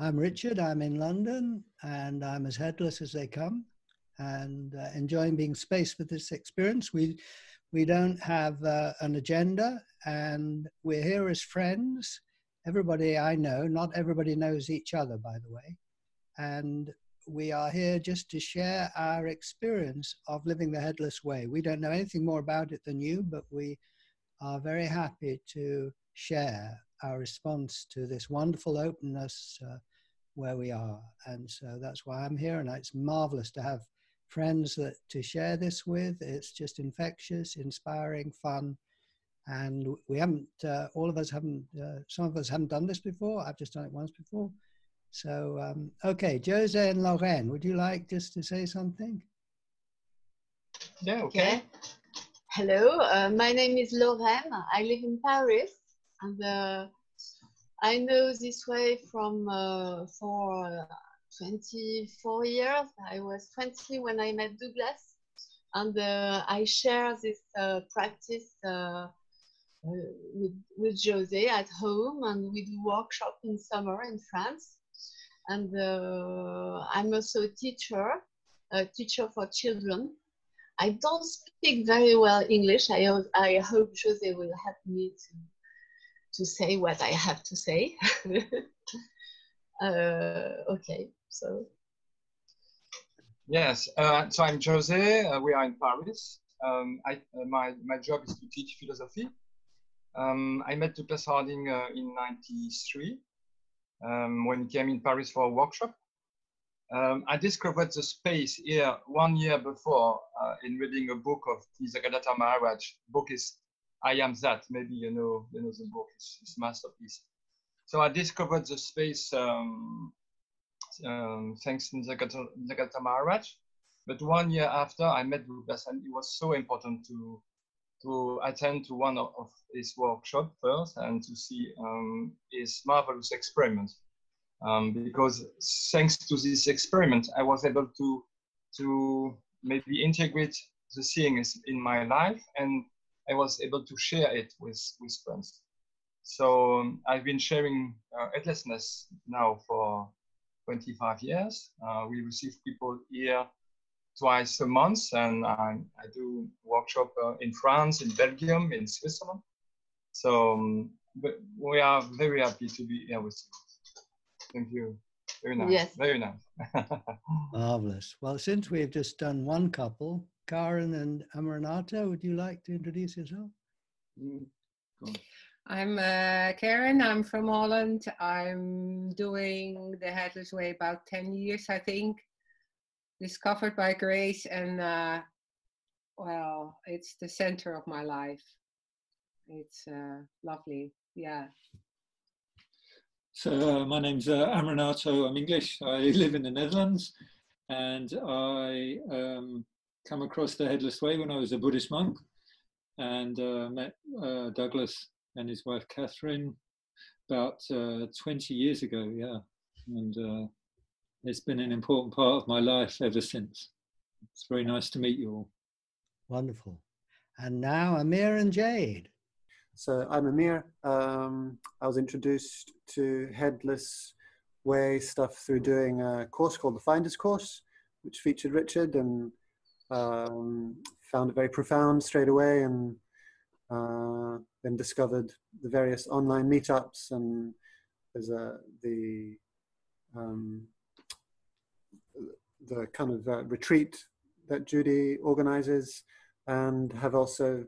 I'm Richard. I'm in London and I'm as headless as they come and uh, enjoying being spaced with this experience. We, we don't have uh, an agenda and we're here as friends. Everybody I know, not everybody knows each other, by the way. And we are here just to share our experience of living the headless way. We don't know anything more about it than you, but we are very happy to share our response to this wonderful openness uh, where we are. And so that's why I'm here. And it's marvelous to have friends that to share this with. It's just infectious, inspiring, fun. And we haven't, uh, all of us haven't, uh, some of us haven't done this before. I've just done it once before. So, um, okay, Jose and Lorraine, would you like just to say something? Yeah, okay. Yeah. Hello, uh, my name is Lorraine. I live in Paris and uh, I know this way from uh, for uh, 24 years. I was 20 when I met Douglas, and uh, I share this uh, practice with, with Jose at home, and we do workshop in summer in France. And I'm also a teacher, a teacher for children. I don't speak very well English. I, I hope Jose will help me to to say what I have to say. uh, okay, so. Yes, uh, so I'm Jose. Uh, we are in Paris. Um, I, uh, my, my job is to teach philosophy. Um, I met Douglas Harding uh, in 93 um, when he came in Paris for a workshop. Um, I discovered the space here one year before uh, in reading a book of Nisargadatta Maharaj. book is I am that. Maybe you know, you know the book. It's masterpiece. So I discovered the space um, um, thanks to Nisargadatta Maharaj. But one year after, I met Douglas, and it was so important to to attend to one of, of his workshop first and to see um, his marvelous experiment. Um, because thanks to this experiment, I was able to to maybe integrate the seeing in my life and I was able to share it with, with friends. So um, I've been sharing uh, headlessness now for 25 years. Uh, we receive people here twice a month, and I, I do workshop uh, in France, in Belgium, in Switzerland. So um, we are very happy to be here with you. Thank you. Very nice. Yes. Very nice. Marvelous. Well, since we've just done one couple, Karen and Amarnata, would you like to introduce yourself? Mm, I'm uh, Karen. I'm from Holland. I'm doing the Headless Way about 10 years, I think. Discovered by Grace, and uh, well, it's the center of my life. It's uh, lovely. Yeah. So, uh, my name's uh, Amarnato. I'm English. I live in the Netherlands and I um, come across the Headless Way when I was a Buddhist monk and uh, met uh, Douglas and his wife Catherine about uh, 20 years ago, yeah. And uh, it's been an important part of my life ever since. It's very nice to meet you all. Wonderful. And now Amir and Jade. So I'm Amir. Um, I was introduced to Headless Way stuff through doing a course called the Finders Course, which featured Richard and um, found it very profound straight away and uh, then discovered the various online meetups and there's a the um, the kind of uh, retreat that Judy organizes and have also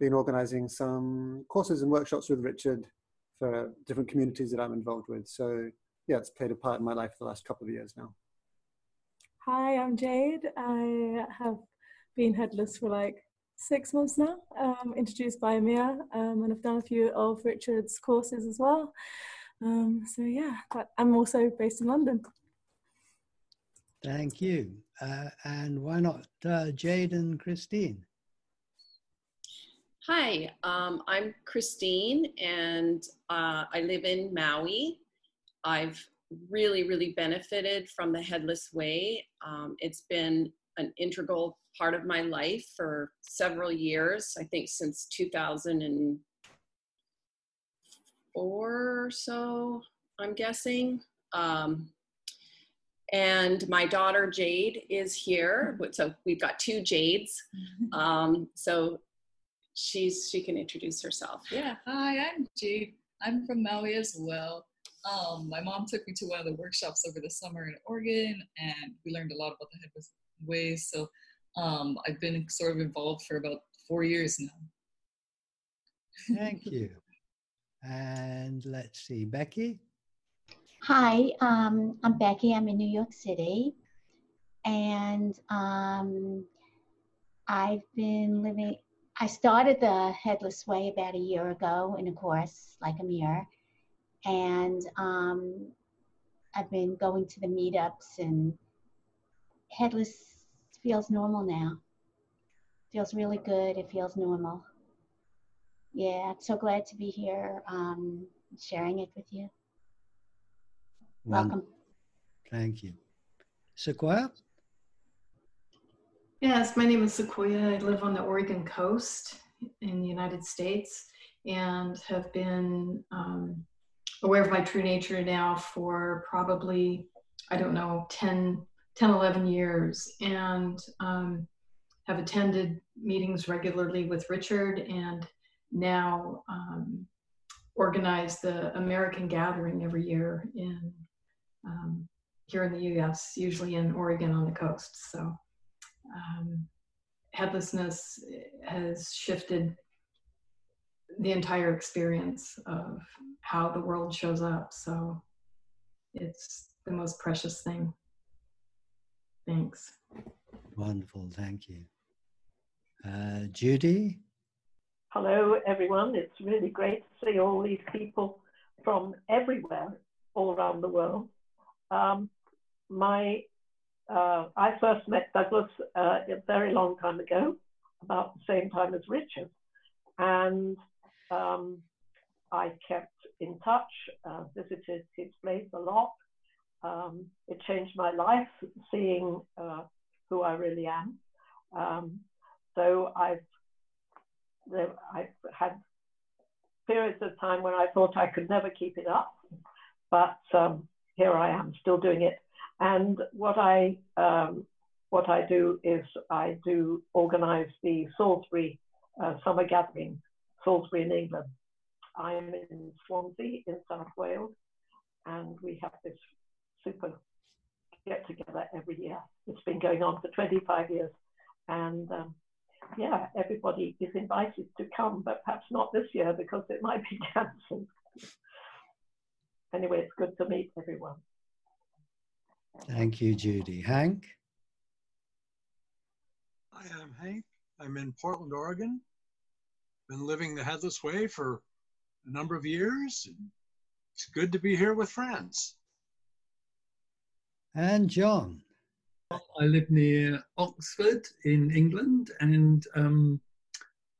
been organizing some courses and workshops with Richard for different communities that I'm involved with. So yeah, it's played a part in my life for the last couple of years now. Hi, I'm Jade. I have been headless for like six months now, um, introduced by Amir, um, and I've done a few of Richard's courses as well. Um, so yeah, I'm also based in London. Thank you. Uh, and why not uh, Jade and Christine? Hi, um, I'm Christine, and uh, I live in Maui. I've really, really benefited from the Headless Way. Um, it's been an integral part of my life for several years, I think since 2004 or so, I'm guessing. Um, and my daughter Jade is here. So we've got two Jades. Um, so she's she can introduce herself. Yeah, hi, I'm Jade. I'm from Maui as well. Um, my mom took me to one of the workshops over the summer in Oregon, and we learned a lot about the headless ways. So um, I've been sort of involved for about four years now. Thank you. And let's see, Becky. Hi, um, I'm Becky. I'm in New York City. And um, I've been living, I started the Headless Way about a year ago in a course like a Amir. And um, I've been going to the meetups, and Headless feels normal now. Feels really good. It feels normal. Yeah, I'm so glad to be here um, sharing it with you. Welcome. Thank you. Sequoia? Yes, my name is Sequoia. I live on the Oregon coast in the United States and have been um, aware of my true nature now for probably, I don't know, 10, 10 11 years and um, have attended meetings regularly with Richard and now um, organize the American Gathering every year in um, here in the U.S., usually in Oregon on the coast. So um, headlessness has shifted the entire experience of how the world shows up. So it's the most precious thing. Thanks. Wonderful, thank you. Uh, Judy? Hello, everyone. It's really great to see all these people from everywhere, all around the world. Um, my, uh, I first met Douglas uh, a very long time ago, about the same time as Richard, and um, I kept in touch, uh, visited his place a lot. Um, it changed my life, seeing uh, who I really am. Um, so I've I've had periods of time when I thought I could never keep it up, but um, here I am still doing it. And what I um, what I do is I do organize the Salisbury uh, summer gathering, Salisbury in England. I'm in Swansea in South Wales, and we have this super get together every year. It's been going on for 25 years, and um, yeah, everybody is invited to come, but perhaps not this year because it might be cancelled. anyway, it's good to meet everyone. Thank you, Judy. Hank? Hi, I'm Hank. I'm in Portland, Oregon. Been living the Headless Way for a number of years. It's good to be here with friends. And John? I live near Oxford in England, and um,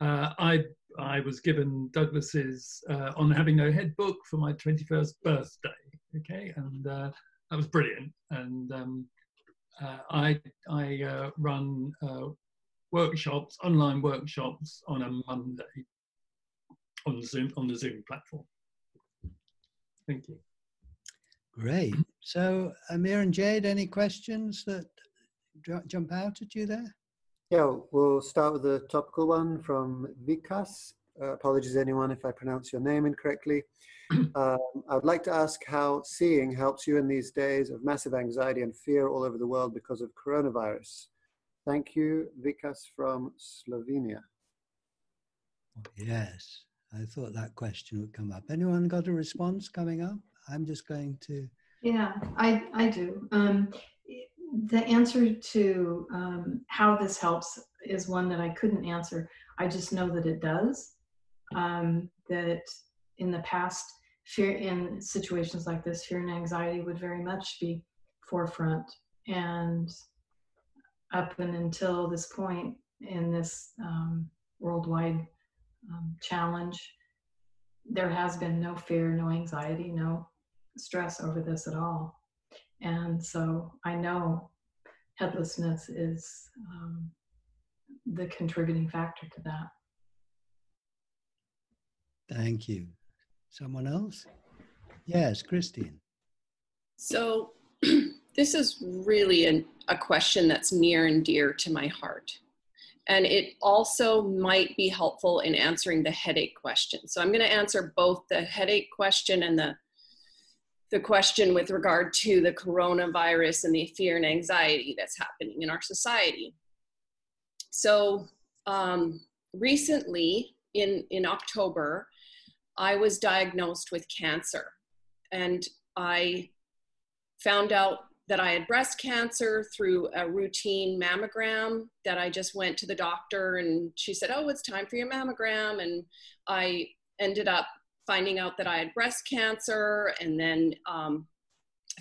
uh, I I was given Douglas's uh, on having no head book for my 21st birthday. Okay, and uh, that was brilliant. And um, uh, I I uh, run uh, workshops, online workshops on a Monday on the Zoom on the Zoom platform. Thank you. Great. So, Amir and Jade, any questions that jump out at you there? Yeah, we'll start with a topical one from Vikas. Uh, apologies, anyone, if I pronounce your name incorrectly. um, I would like to ask how seeing helps you in these days of massive anxiety and fear all over the world because of coronavirus. Thank you, Vikas from Slovenia. Yes, I thought that question would come up. Anyone got a response coming up? I'm just going to. Yeah, I, I do. Um, the answer to um, how this helps is one that I couldn't answer. I just know that it does. Um, that in the past, fear in situations like this, fear and anxiety would very much be forefront. And up and until this point in this um, worldwide um, challenge, there has been no fear, no anxiety, no stress over this at all. And so I know headlessness is um, the contributing factor to that. Thank you. Someone else? Yes, Christine. So, this is really an, a question that's near and dear to my heart. And it also might be helpful in answering the headache question. So, I'm going to answer both the headache question and the the question with regard to the coronavirus and the fear and anxiety that's happening in our society. So, um, recently in, in October, I was diagnosed with cancer. And I found out that I had breast cancer through a routine mammogram that I just went to the doctor and she said, Oh, it's time for your mammogram. And I ended up finding out that I had breast cancer and then um,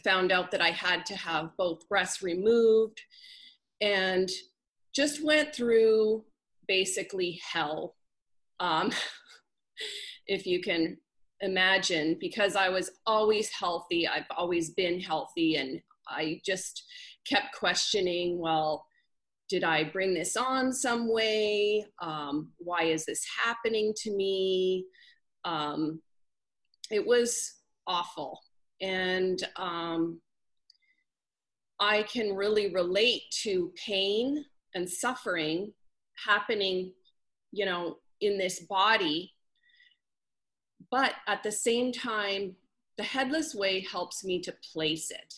found out that I had to have both breasts removed and just went through basically hell. Um, if you can imagine, because I was always healthy, I've always been healthy, and I just kept questioning, well, did I bring this on some way? Um, why is this happening to me? Um, it was awful. And um, I can really relate to pain and suffering happening, you know, in this body. But at the same time, the headless way helps me to place it.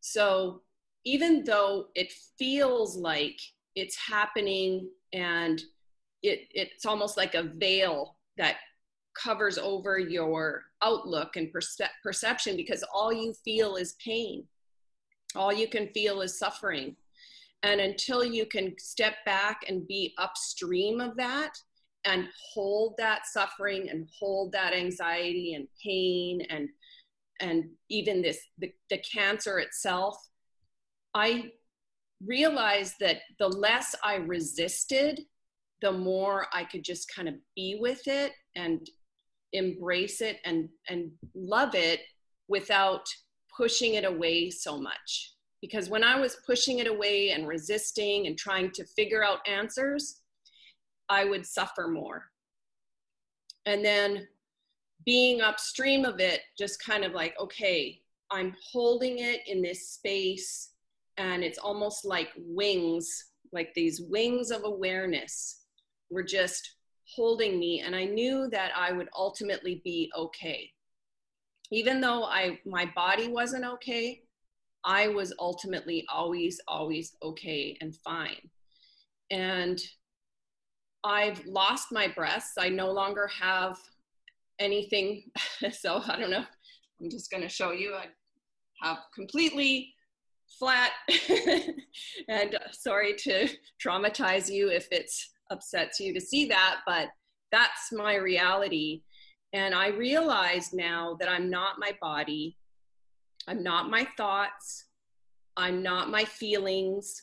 So even though it feels like it's happening and it, it's almost like a veil that covers over your outlook and perce- perception because all you feel is pain. All you can feel is suffering. And until you can step back and be upstream of that and hold that suffering and hold that anxiety and pain and and even this the, the cancer itself, I realized that the less I resisted, the more I could just kind of be with it and embrace it and and love it without pushing it away so much. Because when i was pushing it away and resisting and trying to figure out answers i would suffer more. And then being upstream of it just kind of like okay i'm holding it in this space and it's almost like wings like these wings of awareness were just holding me and i knew that i would ultimately be okay. Even though i my body wasn't okay i was ultimately always always okay and fine. And i've lost my breasts i no longer have anything so i don't know i'm just going to show you i have completely flat and sorry to traumatize you if it's upsets you to see that, but that's my reality. And I realize now that I'm not my body, I'm not my thoughts, I'm not my feelings.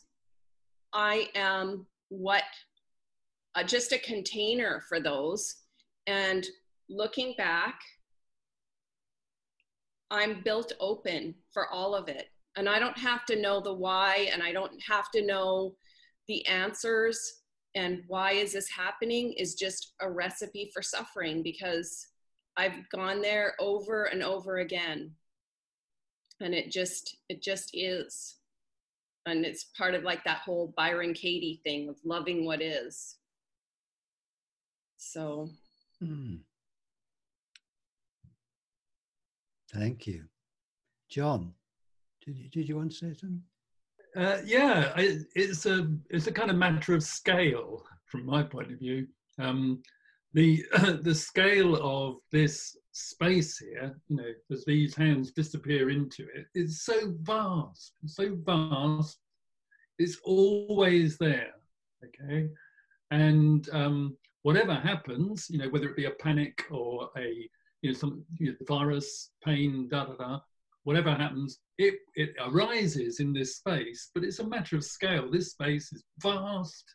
I am what uh, just a container for those. And looking back, I'm built open for all of it. And I don't have to know the why, and I don't have to know the answers and why is this happening is just a recipe for suffering because I've gone there over and over again. And it just it just is. And it's part of like that whole Byron Katie thing of loving what is. So mm. Thank you. John, did you, did you want to say something? Uh, yeah, I, it's a it's a kind of matter of scale from my point of view. Um, the the scale of this space here, you know, as these hands disappear into it, it, is so vast, so vast. It's always there, okay, and um, whatever happens, you know, whether it be a panic or a you know some you know, virus, pain, da da da, whatever happens, it, it arises in this space, but it's a matter of scale. This space is vast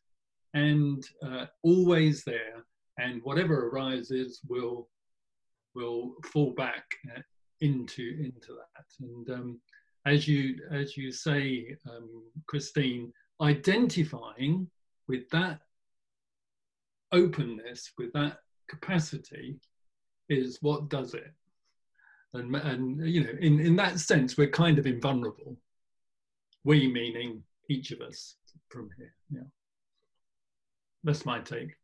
and uh, always there, and whatever arises will will fall back uh, into into that. And um, as you as you say, um, Christine, identifying with that openness, with that capacity, is what does it. and and you know in in that sense we're kind of invulnerable. We meaning each of us from here yeah. That's my take.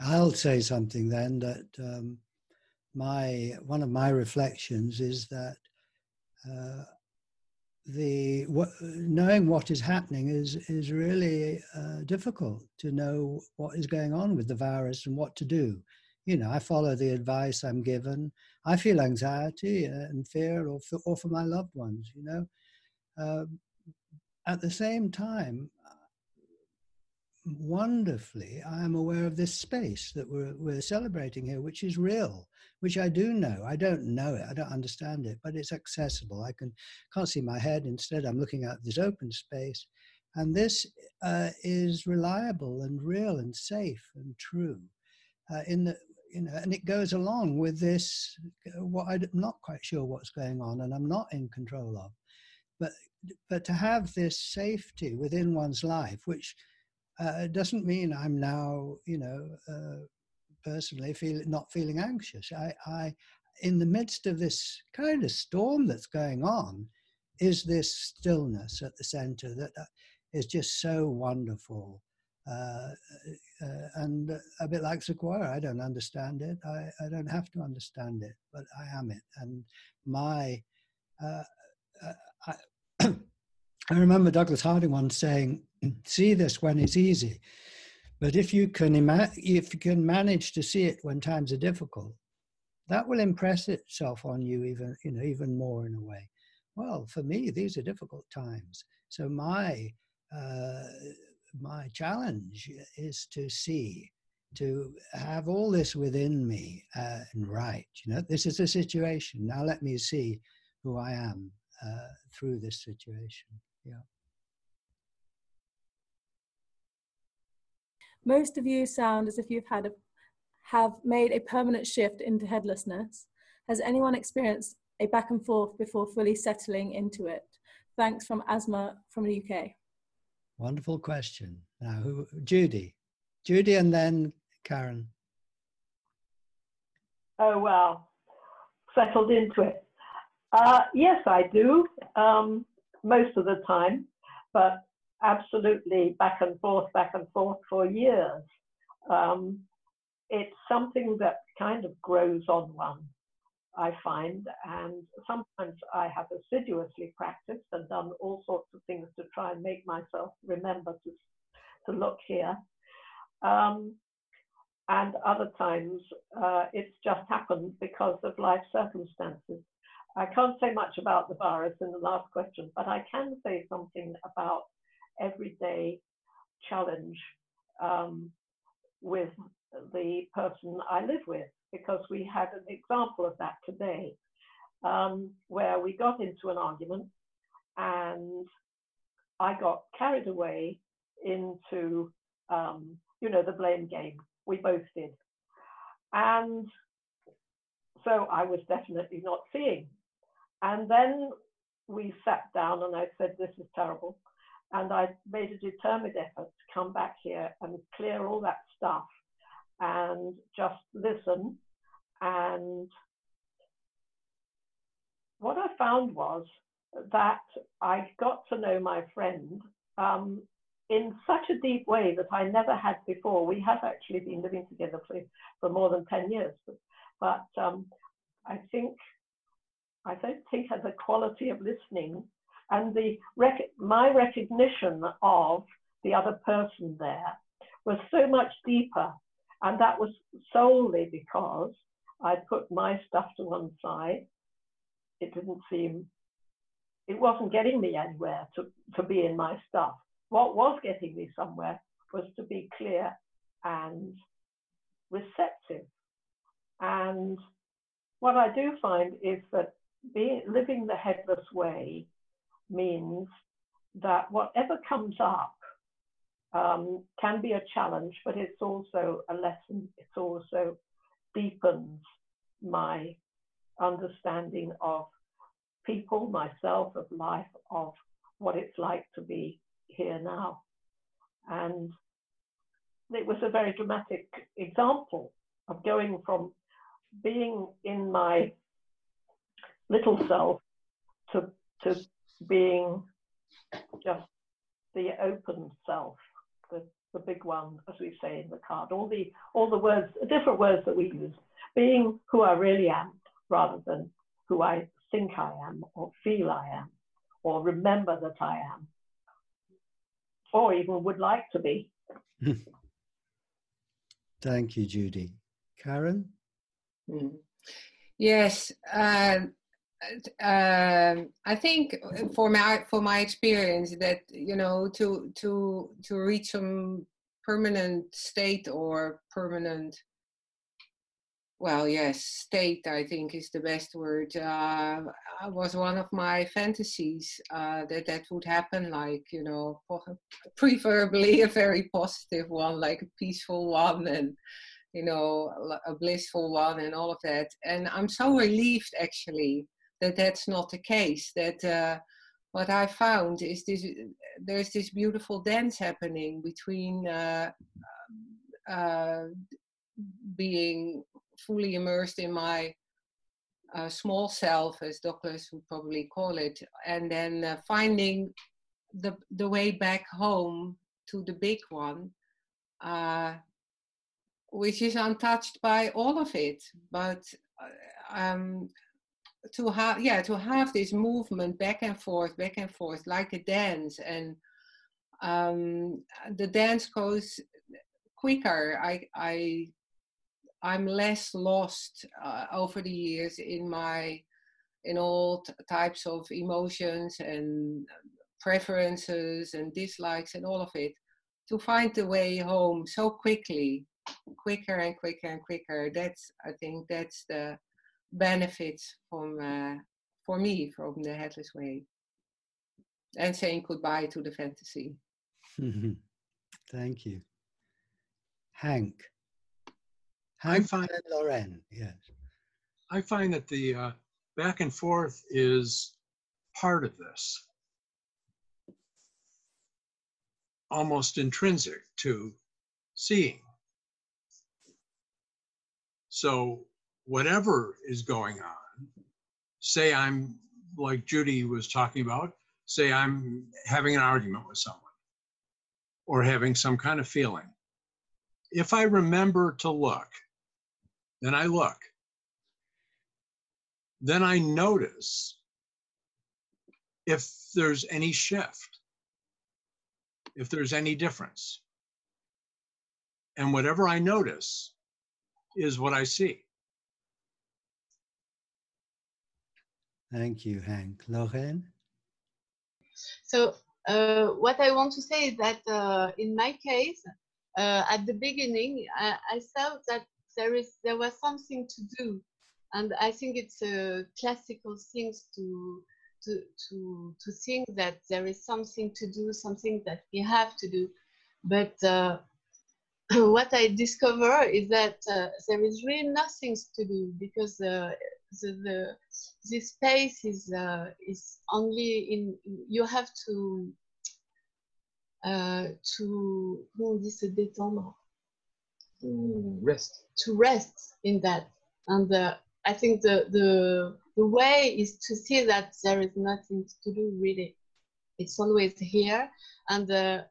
I'll say something then that um, my one of my reflections is that uh, the what, knowing what is happening is is really uh, difficult to know what is going on with the virus and what to do. You know, I follow the advice I'm given. I feel anxiety and fear, or for, or for my loved ones. You know, uh, at the same time, wonderfully, I am aware of this space that we're, we're celebrating here, which is real, which I do know. I don't know it, I don't understand it, but it's accessible. I can, can't see my head. Instead, I'm looking at this open space. And this uh, is reliable and real and safe and true. Uh, in the, you know, and it goes along with this, what I'm not quite sure what's going on and I'm not in control of. But, but to have this safety within one's life, which uh, doesn't mean I'm now, you know, uh, personally feel not feeling anxious. I, I, in the midst of this kind of storm that's going on, is this stillness at the center that uh, just so wonderful. Uh, uh, and a bit like Sequoia, I don't understand it. I, I don't have to understand it, but I am it. And my, uh, uh, I, I remember Douglas Harding once saying, see this when it's easy. But if you can ima- if you can manage to see it when times are difficult, that will impress itself on you even you know even more in a way. Well, for me, these are difficult times. So my uh, my challenge is to see, to have all this within me uh, and right. You know, this is a situation. Now let me see who I am uh, through this situation. Yeah. Most of you sound as if you've had a, have made a permanent shift into headlessness. Has anyone experienced a back and forth before fully settling into it? Thanks from Asma from the UK. Wonderful question. Now, who, Judy, Judy, and then Karen. Oh well, settled into it. Uh, yes, I do. Um, most of the time, but absolutely back and forth, back and forth for years. Um, it's something that kind of grows on one, I find, and sometimes I have assiduously practiced and done all sorts of things to try and make myself remember to, to look here. Um, and other times uh, it's just happened because of life circumstances. I can't say much about the virus in the last question, but I can say something about everyday challenge um, with the person I live with, because we had an example of that today, um, where we got into an argument and I got carried away into, um, you know, the blame game. We both did. And so I was definitely not seeing and then we sat down and I said, This is terrible. And I made a determined effort to come back here and clear all that stuff and just listen. And what I found was that I got to know my friend um, in such a deep way that I never had before. We have actually been living together for, for more than 10 years. But, but um, I think I don't think has a quality of listening and the rec- my recognition of the other person there was so much deeper and that was solely because I put my stuff to one side. It didn't seem, it wasn't getting me anywhere to, to be in my stuff. What was getting me somewhere was to be clear and receptive. And what I do find is that living the headless way means that whatever comes up um, can be a challenge, but it's also a lesson. It also deepens my understanding of people, myself, of life, of what it's like to be here now. And it was a very dramatic example of going from being in my little self to, to being just the open self, the, the big one, as we say in the card, all the, all the words, different words that we use, being who I really am rather than who I think I am or feel I am or remember that I am or even would like to be. Thank you, Judy. Karen? Mm. Yes, um, um, I think for my for my experience that you know to to to reach some permanent state or permanent well yes state i think is the best word uh, was one of my fantasies uh, that that would happen like you know preferably a very positive one like a peaceful one and you know a blissful one and all of that. And i'm so relieved actually that that's not the case that uh, what i found is this there's this beautiful dance happening between uh, uh, being fully immersed in my uh, small self, as Douglas would probably call it, and then uh, finding the the way back home to the big one, uh, which is untouched by all of it. But um, to have yeah to have this movement back and forth, back and forth, like a dance, and um, the dance goes quicker. I I I'm less lost uh, over the years in my in all t- types of emotions and preferences and dislikes and all of it to find the way home so quickly quicker and quicker and quicker that's i think that's the benefits from uh, for me from the headless way. And saying goodbye to the fantasy. Thank you. Hank. I find Lorraine, yes. I find that the uh, back and forth is part of this, almost intrinsic to seeing. So whatever is going on, say I'm like Judy was talking about, say I'm having an argument with someone or having some kind of feeling. If I remember to look then I look. Then I notice if there's any shift, if there's any difference. And whatever I notice is what I see. Thank you, Hank. Lorraine? So, uh, what I want to say is that uh, in my case, uh, at the beginning, I, I, felt that there is there was something to do and i think it's a classical thing to to to to think that there is something to do something that we have to do but uh, what i discover is that uh, there is really nothing to do because uh, the, the this space is uh, is only in you have to uh, to comment on dit se détendre. To rest. To rest in that. And uh, i think the the the way is to see that there is nothing to do really. It's always here. And uh,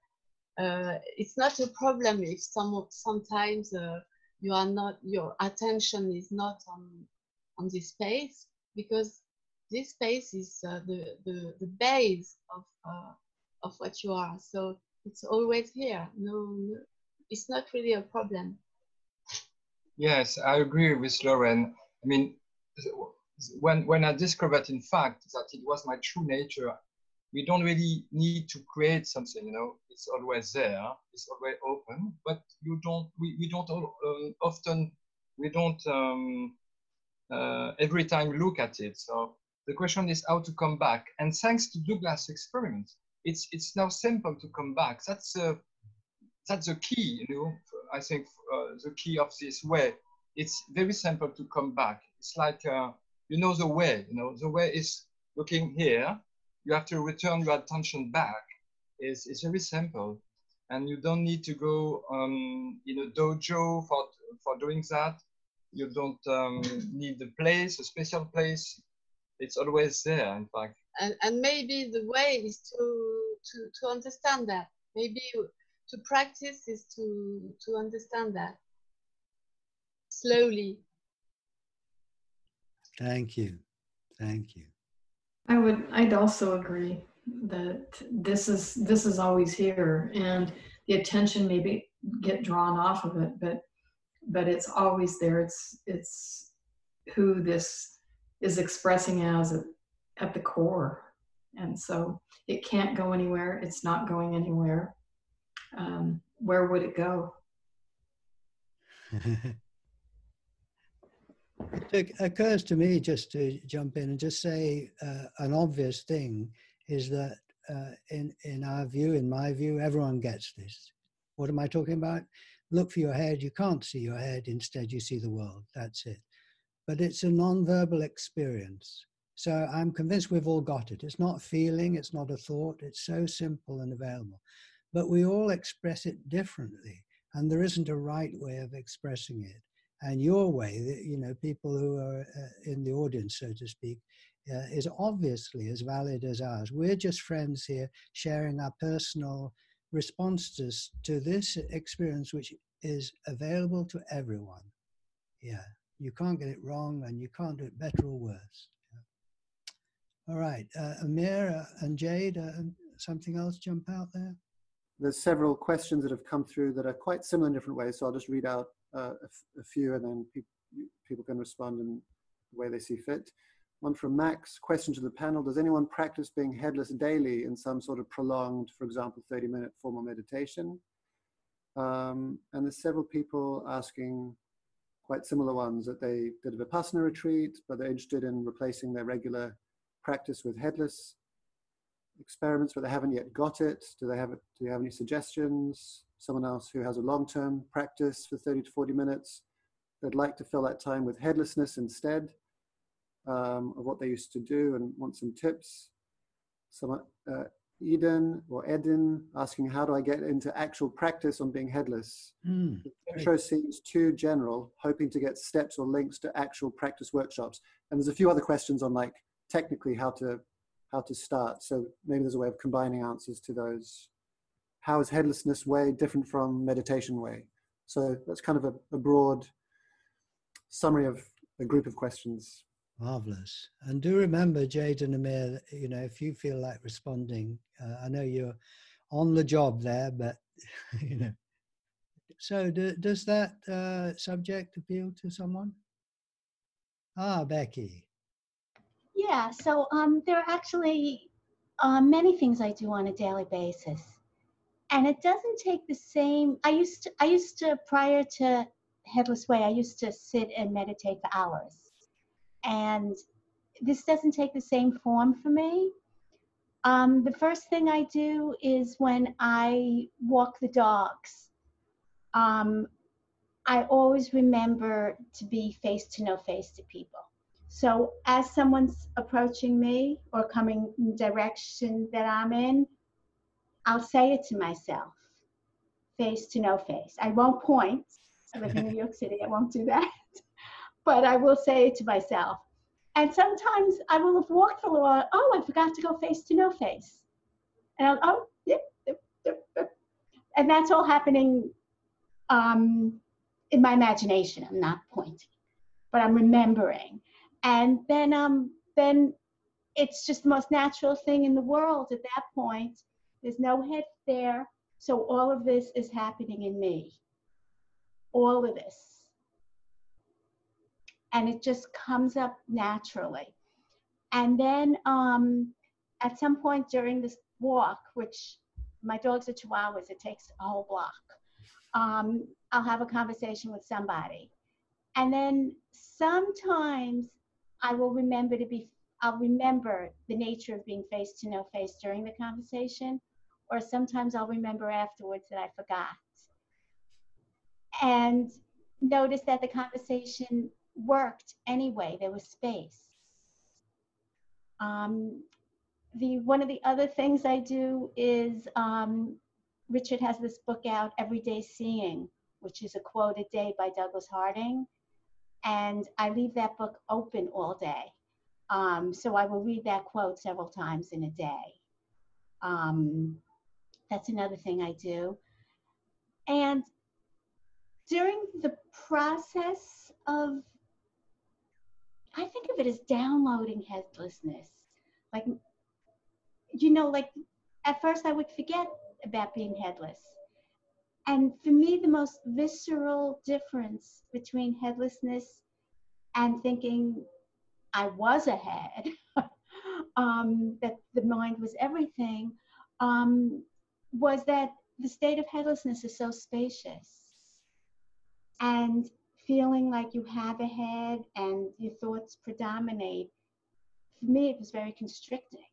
uh, it's not a problem if some sometimes uh, you are not your attention is not on on this space because this space is uh, the, the the base of uh, of what you are so it's always here no, no it's not really a problem. Yes, I agree with Lorraine. I mean, when, when I discovered, in fact, that it was my true nature, we don't really need to create something, you know, it's always there, it's always open, but you don't, we, we don't all, um, often, we don't um, uh, every time you look at it. So the question is how to come back. And thanks to Douglas experiment, it's, it's now simple to come back. That's a, that's the key, you know, I think uh, the key of this way. It's very simple to come back. It's like, uh, you know, the way, you know, the way is looking here. You have to return your attention back. It's, it's very simple. and you don't need to go um, in a dojo for for doing that. You don't um, need a place, a special place. It's always there, in fact. And, and maybe the way is to, to, to understand that. Maybe to practice is to, to understand that slowly. Thank you. Thank you. I would, I'd also agree that this is, this is always here and the attention maybe get drawn off of it, but, but it's always there. It's, it's who this is expressing as at, at the core. And so it can't go anywhere. It's not going anywhere. Um, where would it go? It occurs to me just to jump in and just say uh, an obvious thing is that uh, in in our view, in my view, everyone gets this. What am I talking about? Look for your head. You can't see your head. Instead, you see the world. That's it. But it's a non-verbal experience. So I'm convinced we've all got it. It's not feeling. It's not a thought. It's so simple and available. But we all express it differently, and there isn't a right way of expressing it and your way, you know, people who are uh, in the audience, so to speak, uh, is obviously as valid as ours. We're just friends here sharing our personal responses to this experience, which is available to everyone. Yeah, you can't get it wrong and you can't do it better or worse. Yeah. All right, uh, Amir uh, and Jade, uh, something else jump out there? There's several questions that have come through that are quite similar in different ways, so I'll just read out uh, a, few and then pe people can respond in the way they see fit. One from Max, question to the panel, does anyone practice being headless daily in some sort of prolonged, for example, 30 minute formal meditation? Um, and there's several people asking quite similar ones that they did a Vipassana retreat, but they're interested in replacing their regular practice with headless experiments, but they haven't yet got it. Do they have it? Do you have any suggestions? someone else who has a long-term practice for 30 to 40 minutes. They'd like to fill that time with headlessness instead um, of what they used to do and want some tips. Someone, uh, Eden or Edin asking, how do I get into actual practice on being headless? Mm, the intro seems too general, hoping to get steps or links to actual practice workshops. And there's a few other questions on like technically how to how to start. So maybe there's a way of combining answers to those how is headlessness way different from meditation way? So that's kind of a, a broad summary of a group of questions. Marvelous. And do remember, Jade and Amir, you know, if you feel like responding, uh, I know you're on the job there, but, you know. So do, does that uh, subject appeal to someone? Ah, Becky. Yeah, so um, there are actually uh, many things I do on a daily basis and it doesn't take the same i used to i used to prior to headless way i used to sit and meditate for hours and this doesn't take the same form for me um, the first thing i do is when i walk the dogs um, i always remember to be face to no face to people so as someone's approaching me or coming in direction that i'm in I'll say it to myself, face to no face. I won't point. I live in New York City, I won't do that. but I will say to myself. And sometimes I will have walked for a while, oh, I forgot to go face to no face. And I'll, oh, yep, yep, yep. And that's all happening um, in my imagination. I'm not pointing, but I'm remembering. And then, um, then it's just the most natural thing in the world at that point there's no head there. So all of this is happening in me. All of this. And it just comes up naturally. And then um, at some point during this walk, which my dogs are chihuahuas, it takes a whole block, um, I'll have a conversation with somebody. And then sometimes I will remember to be, I'll remember the nature of being face to no face during the conversation or sometimes I'll remember afterwards that I forgot. And notice that the conversation worked anyway, there was space. Um, the one of the other things I do is um, Richard has this book out, Everyday Seeing, which is a quote a day by Douglas Harding. And I leave that book open all day. Um, so I will read that quote several times in a day. Um, that's another thing I do. And during the process of, I think of it as downloading headlessness. Like, you know, like at first I would forget about being headless. And for me, the most visceral difference between headlessness and thinking I was ahead, um, that the mind was everything, um, was that the state of headlessness is so spacious. And feeling like you have a head and your thoughts predominate, for me, it was very constricting.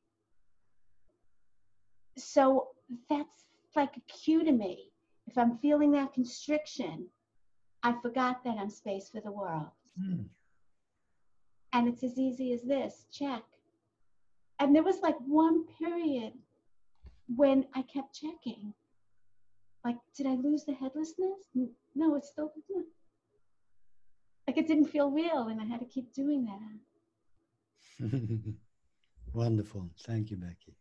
So that's like a cue to me. If I'm feeling that constriction, I forgot that I'm space for the world. Mm. And it's as easy as this check. And there was like one period when I kept checking. Like, did I lose the headlessness? No, it's still like it didn't feel real, and I had to keep doing that. Wonderful. Thank you, Becky.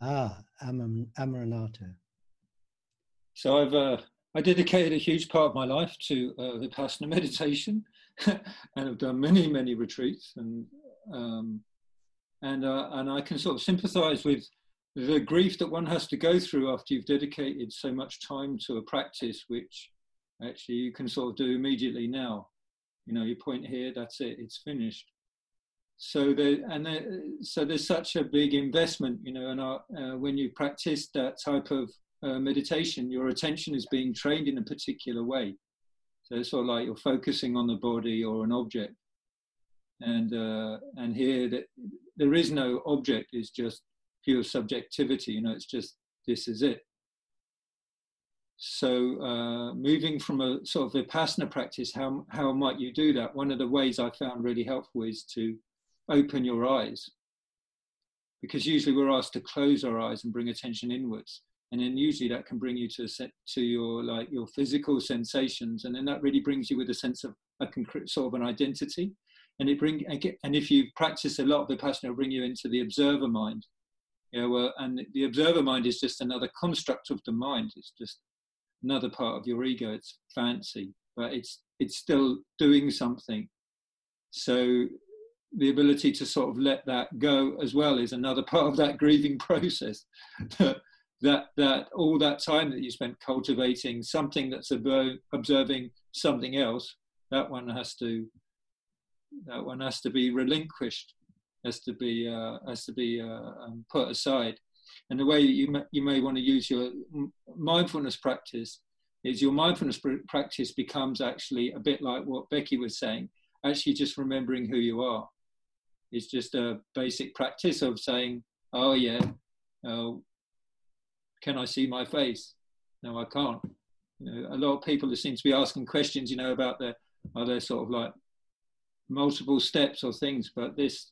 Ah, Am- Amaranatho. So I've uh, I dedicated a huge part of my life to uh, vipassana meditation, and i've done many many retreats, and um, and uh, and I can sort of sympathise with the grief that one has to go through after you've dedicated so much time to a practice which actually you can sort of do immediately now. You know, you point here, that's it, it's finished. So there, and there, so there's such a big investment, you know, and uh, when you practice that type of uh, meditation, your attention is being trained in a particular way. So it's sort of like you're focusing on the body or an object. And uh, and here that there is no object; it's just pure subjectivity. You know, it's just this is it. So uh, moving from a sort of vipassana practice, how, how might you do that? One of the ways I found really helpful is to open your eyes. Because usually we're asked to close our eyes and bring attention inwards. And then usually that can bring you to set, to your like your physical sensations, and then that really brings you with a sense of a concrete sort of an identity. And it bring and if you practice a lot of vipassana, it'll bring you into the observer mind. Yeah, well, and the observer mind is just another construct of the mind. It's just another part of your ego. It's fancy, but it's it's still doing something. So the ability to sort of let that go as well is another part of that grieving process. that that all that time that you spent cultivating something that's observing something else, that one has to that one has to be relinquished, has to be uh, has to be uh, um, put aside. And the way that you may, you may want to use your mindfulness practice is your mindfulness practice becomes actually a bit like what Becky was saying, actually just remembering who you are. It's just a basic practice of saying, oh yeah, uh, can I see my face? No, I can't. You know, a lot of people seem to be asking questions, you know, about the are there sort of like multiple steps or things, but this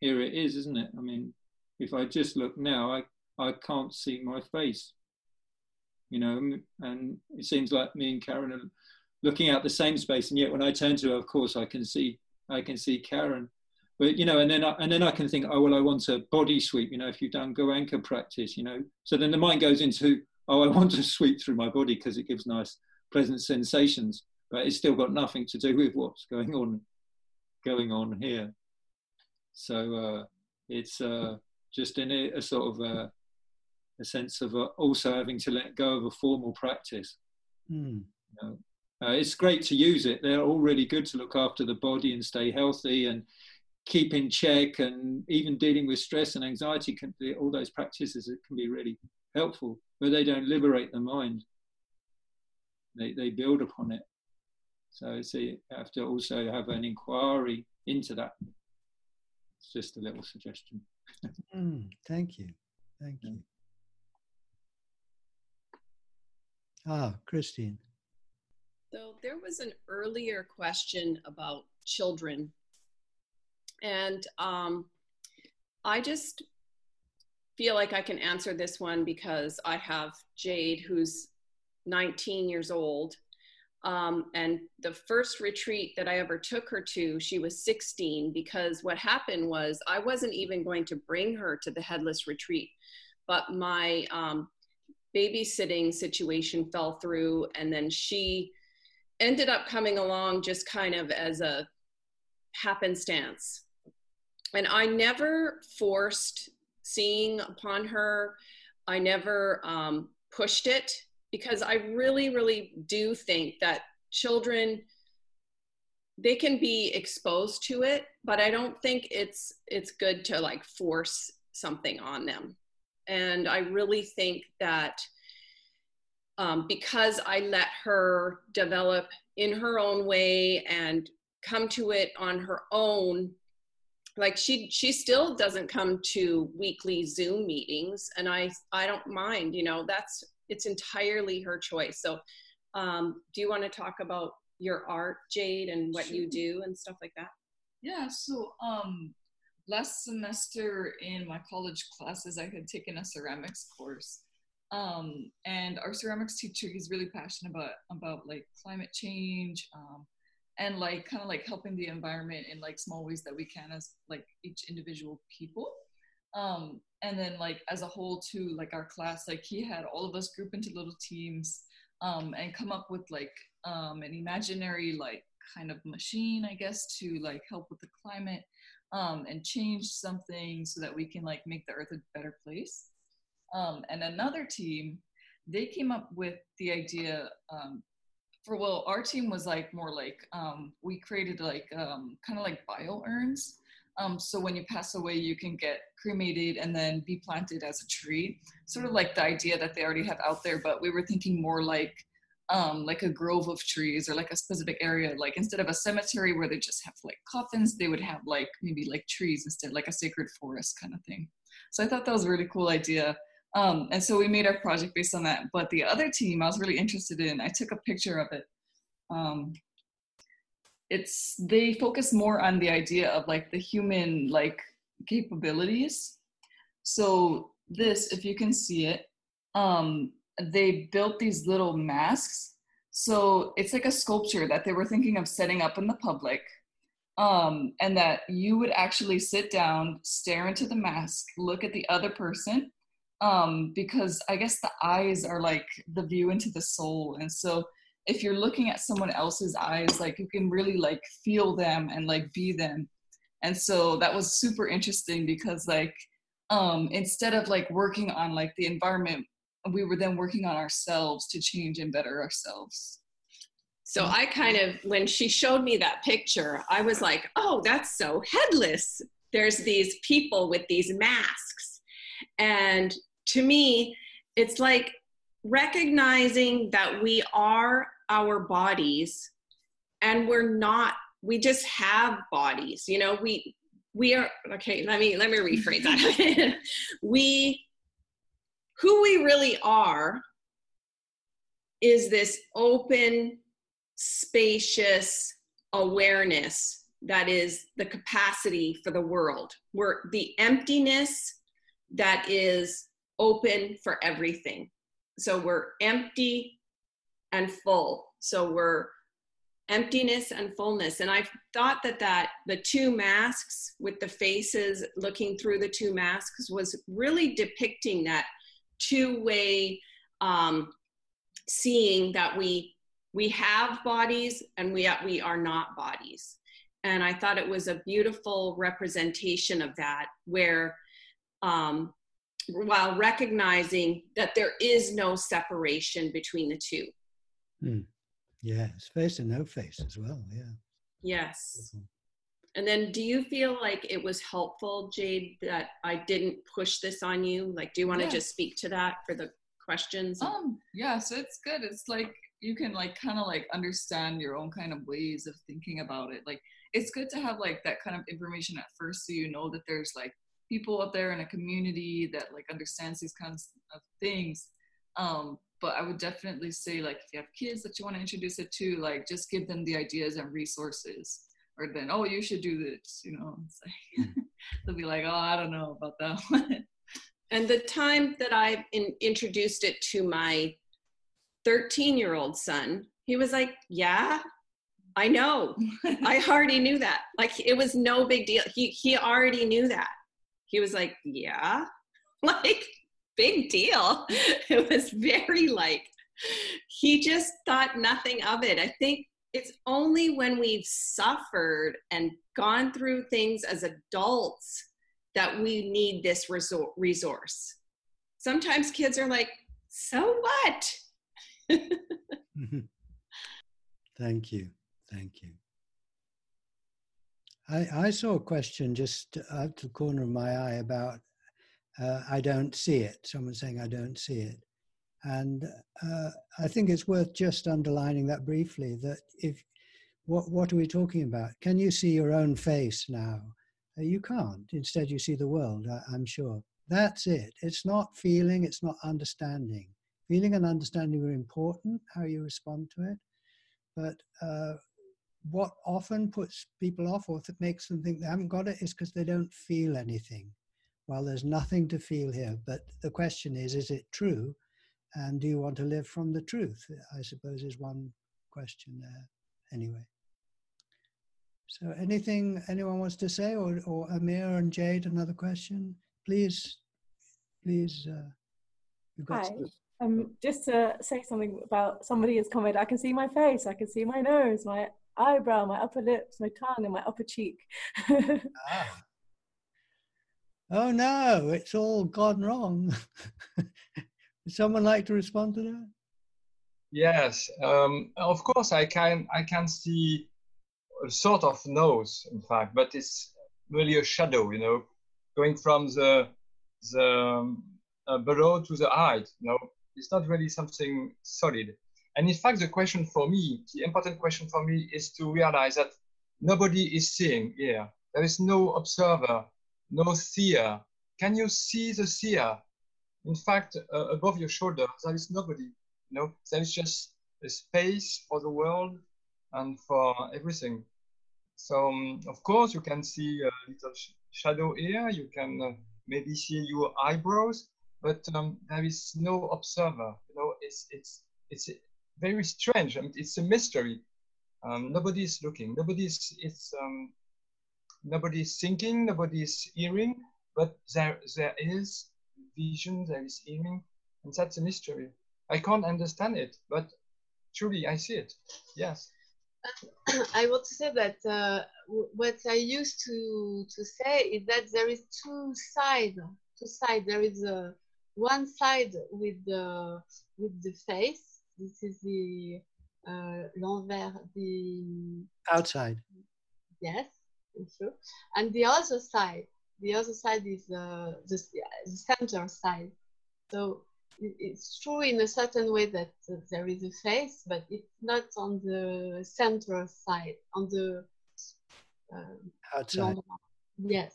here it is, isn't it? I mean, if I just look now, I, I can't see my face. You know, and it seems like me and Karen are looking at the same space, and yet when I turn to her, of course, I can see I can see Karen. But you know, and then I, and then I can think, oh well, I want a body sweep. You know, if you've done Goenka practice, you know, so then the mind goes into, oh, I want to sweep through my body because it gives nice, pleasant sensations, but it's still got nothing to do with what's going on, going on here. So uh, it's uh, just in a, a sort of a, a sense of uh, also having to let go of a formal practice. Mm. You know, uh, it's great to use it. They're all really good to look after the body and stay healthy and keep in check, and even dealing with stress and anxiety. Can be, all those practices it can be really helpful, but they don't liberate the mind. They they build upon it. So, so you have to also have an inquiry into that. It's just a little suggestion. Mm, thank you. Thank you. Ah, Christine. So there was an earlier question about children. And um, I just feel like I can answer this one because I have Jade, who's 19 years old. Um, and the first retreat that I ever took her to, she was 16 because what happened was I wasn't even going to bring her to the headless retreat, but my um, babysitting situation fell through, and then she ended up coming along just kind of as a happenstance. And I never forced seeing upon her. I never um, pushed it because I really, really do think that children they can be exposed to it, but I don't think it's it's good to like force something on them. And I really think that um, because I let her develop in her own way and come to it on her own like she she still doesn't come to weekly zoom meetings and i i don't mind you know that's it's entirely her choice. So um, do you want to talk about your art jade and what you do and stuff like that? Yeah so um last semester in my college classes i had taken a ceramics course. Um and our ceramics teacher he's really passionate about about like climate change um and like kind of like helping the environment in like small ways that we can as like each individual people. Um and then like as a whole too like our class like he had all of us group into little teams um and come up with like um an imaginary like kind of machine i guess to like help with the climate um and change something so that we can like make the earth a better place. Um and another team they came up with the idea um, for well our team was like more like um, we created like kind of like bio urns um, so when you pass away you can get cremated and then be planted as a tree sort of like the idea that they already have out there but we were thinking more like um, like a grove of trees or like a specific area like instead of a cemetery where they just have like coffins they would have like maybe like trees instead like a sacred forest kind of thing so i thought that was a really cool idea um, and so we made our project based on that. But the other team I was really interested in, I took a picture of it. Um, it's they focus more on the idea of like the human like capabilities. So this, if you can see it, um, they built these little masks. So it's like a sculpture that they were thinking of setting up in the public. Um, and that you would actually sit down, stare into the mask, look at the other person, um, because I guess the eyes are like the view into the soul. And so if you're looking at someone else's eyes, like you can really like feel them and like be them. And so that was super interesting because like um, instead of like working on like the environment, we were then working on ourselves to change and better ourselves. So I kind of, when she showed me that picture, I was like, oh, that's so headless. There's these people with these masks and to me, it's like recognizing that we are our bodies and we're not we just have bodies you know we we are okay let me let me rephrase that we who we really are is this open spacious awareness that is the capacity for the world where the emptiness that is open for everything. So we're empty and full. So we're emptiness and fullness. And I thought that that the two masks with the faces looking through the two masks was really depicting that two-way um, seeing that we we have bodies and we we are not bodies. And I thought it was a beautiful representation of that, where um, while recognizing that there is no separation between the two. Hmm. Yes, face and no face as well. Yeah. Yes. And then do you feel like it was helpful, Jade, that I didn't push this on you? Like, do you want to just speak to that for the questions? Um, yeah, so it's good. It's like you can like kind of like understand your own kind of ways of thinking about it. Like it's good to have like that kind of information at first so you know that there's like people out there in a community that like understands these kinds of things um, but i would definitely say like if you have kids that you want to introduce it to like just give them the ideas and resources or then oh you should do this you know like, hmm. they'll be like oh i don't know about that one And the time that I in, introduced it to my 13 year old son, he was like, Yeah, I know. I already knew that. Like it was no big deal. He he already knew that. He was like, Yeah. Like big deal. It was very like he just thought nothing of it. I think it's only when we've suffered and gone through things as adults that we need this resource. Sometimes kids are like, so what? Thank you. Thank you. I, I saw a question just out the corner of my eye about uh, I don't see it. Someone saying I don't see it. And uh, I think it's worth just underlining that briefly that if what, what are we talking about? Can you see your own face now? Uh, you can't. Instead, you see the world, I, I'm sure. That's it. It's not feeling, it's not understanding. Feeling and understanding are important, how you respond to it. But uh, what often puts people off or that makes them think they haven't got it is because they don't feel anything. Well, there's nothing to feel here. But the question is, is it true? And do you want to live from the truth? I suppose is one question there. Anyway. So anything anyone wants to say, or, or Amir and Jade, another question? Please, please. Uh, you've got Hi. Um, just to say something about somebody has commented, I can see my face, I can see my nose, my eyebrow, my upper lips, my tongue, and my upper cheek. ah. Oh no, it's all gone wrong. Would someone like to respond to that? Yes, um, of course I can. I can see a sort of nose, in fact, but it's really a shadow. You know, going from the the uh, below to the height. You know, it's not really something solid. And in fact, the question for me, the important question for me, is to realize that nobody is seeing here. There is no observer, no seer. Can you see the seer? In fact, uh, above your shoulder, there is nobody. No, there is just a space for the world and for everything. So, um, of course, you can see a little sh shadow here. You can uh, maybe see your eyebrows, but um, there is no observer. You know, it's it's it's very strange. I mean, it's a mystery. Um, nobody is looking. Nobody is. It's um, nobody is thinking. Nobody is hearing. But there there is vision. There is hearing, and that's a mystery. I can't understand it, but truly I see it. Yes. I want to say that uh, what I used to to say is that there is two sides. Two sides. There is a one side with the with the face. This is the uh, l'envers, the outside. Yes, true. And the other side, the other side is uh, the, the center side. So it's true in a certain way that uh, there is a face, but it's not on the central side, on the uh, outside. Yes.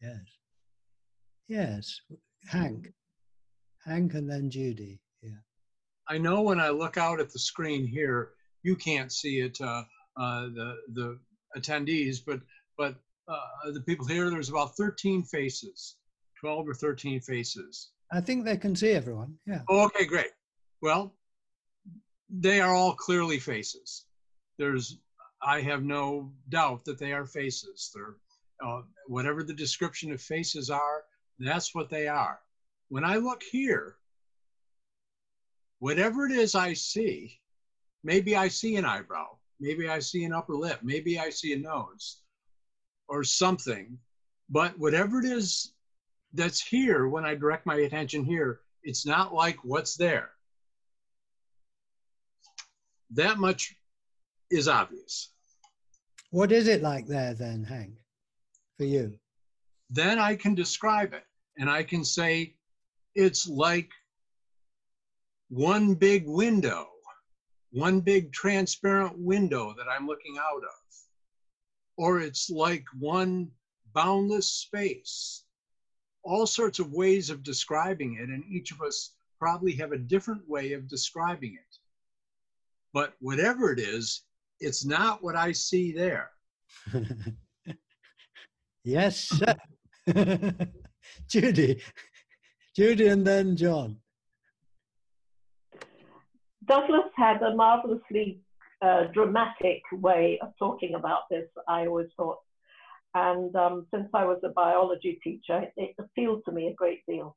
Yes. Yes. Hank. Hank and then Judy. Yeah. I know when I look out at the screen here, you can't see it, uh, uh, the the attendees, but but uh, the people here, there's about 13 faces, 12 or 13 faces. I think they can see everyone. Yeah. Oh, okay, great. Well, they are all clearly faces. There's, I have no doubt that they are faces. They're, uh, whatever the description of faces are, that's what they are. When I look here, whatever it is I see, maybe I see an eyebrow, maybe I see an upper lip, maybe I see a nose or something, but whatever it is that's here when I direct my attention here, it's not like what's there. That much is obvious. What is it like there then, Hank, for you? Then I can describe it and I can say it's like one big window, one big transparent window that I'm looking out of. Or it's like one boundless space all sorts of ways of describing it, and each of us probably have a different way of describing it. But whatever it is, it's not what I see there. yes, Judy, Judy and then John. Douglas had a marvelously dramatic way of talking about this, I always thought. And um, since I was a biology teacher, it appealed to me a great deal.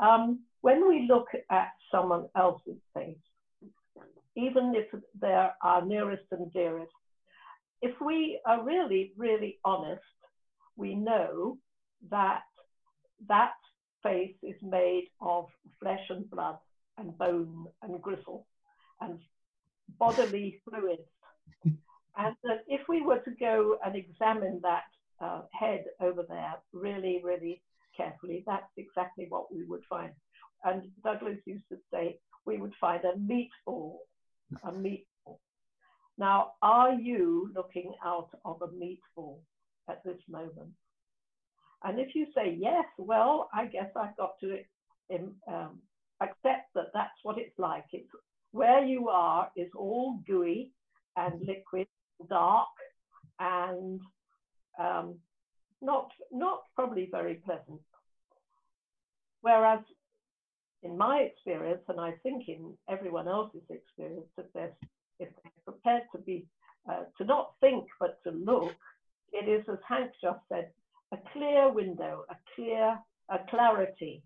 Um, when we look at someone else's face, even if they're our nearest and dearest, if we are really, really honest, we know that that face is made of flesh and blood and bone and gristle and bodily fluids. and that if we were to go and examine that uh, head over there really, really carefully, that's exactly what we would find. And Douglas used to say, we would find a meatball, a meatball. Now, are you looking out of a meatball at this moment? And if you say yes, well, I guess I've got to um, accept that that's what it's like. It's where you are is all gooey and liquid, dark, and um, not not probably very pleasant. Whereas in my experience, and I think in everyone else's experience, if they're, if they're prepared to be, uh, to not think, but to look, it is, as Hank just said, a clear window, a clear, a clarity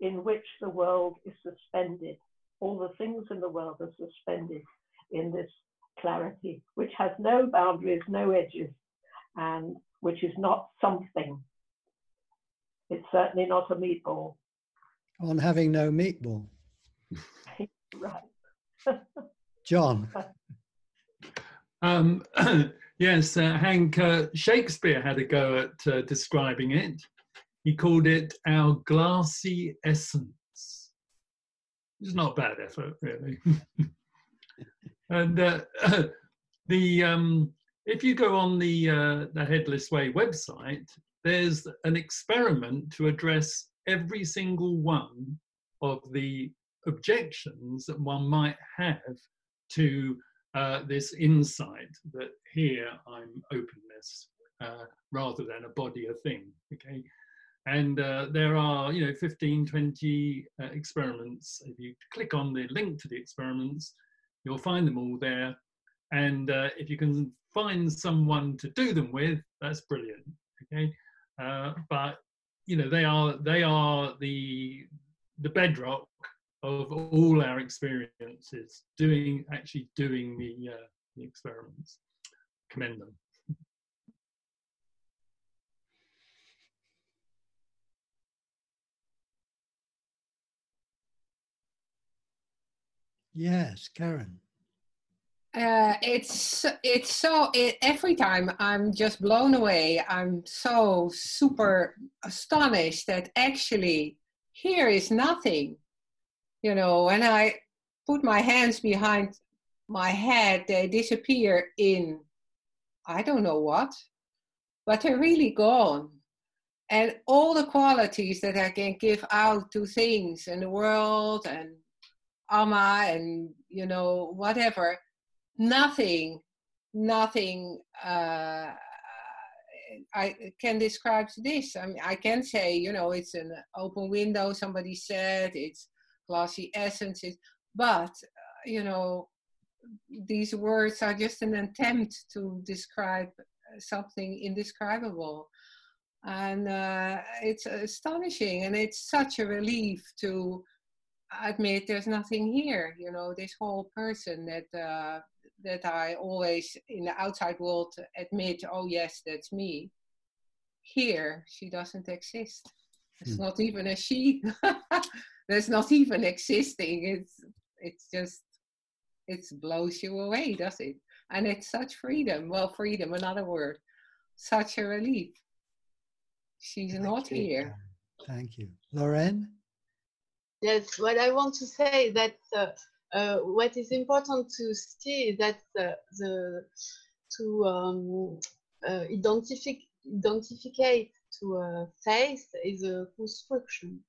in which the world is suspended. All the things in the world are suspended in this clarity, which has no boundaries, no edges, and which is not something. It's certainly not a meatball. On having no meatball. right. John. Um, yes, uh, Hank, uh, Shakespeare had a go at uh, describing it. He called it our glassy essence. It's not bad effort, really. and uh, the um, if you go on the uh, the Headless Way website, there's an experiment to address every single one of the objections that one might have to uh, this insight that here I'm openness uh, rather than a body, a thing. Okay. And uh, there are, you know, 15, 20 uh, experiments. If you click on the link to the experiments, you'll find them all there. And uh, if you can find someone to do them with, that's brilliant. Okay. Uh, but you know they are they are the the bedrock of all our experiences doing actually doing the, uh, the experiments commend them yes karen uh, it's it's so it, every time I'm just blown away. I'm so super astonished that actually here is nothing, you know. When I put my hands behind my head, they disappear in I don't know what, but they're really gone. And all the qualities that I can give out to things in the world and Amma and you know whatever nothing, nothing uh, I can describe this. I mean, I can say, you know, it's an open window. Somebody said it's glassy essence, but uh, you know, these words are just an attempt to describe something indescribable, and uh, it's astonishing, and it's such a relief to admit there's nothing here. You know, this whole person that uh, that I always in the outside world admit, oh yes, that's me. Here, she doesn't exist. It's mm. not even a she. There's not even existing. It's it's just it blows you away, does it? And it's such freedom. Well, freedom, another word. Such a relief. She's Thank not you. here. Thank you, Lorraine. Yes, what I want to say that uh, uh, what is important to see is that the, the to um, uh, identify identificate to a face is a construction.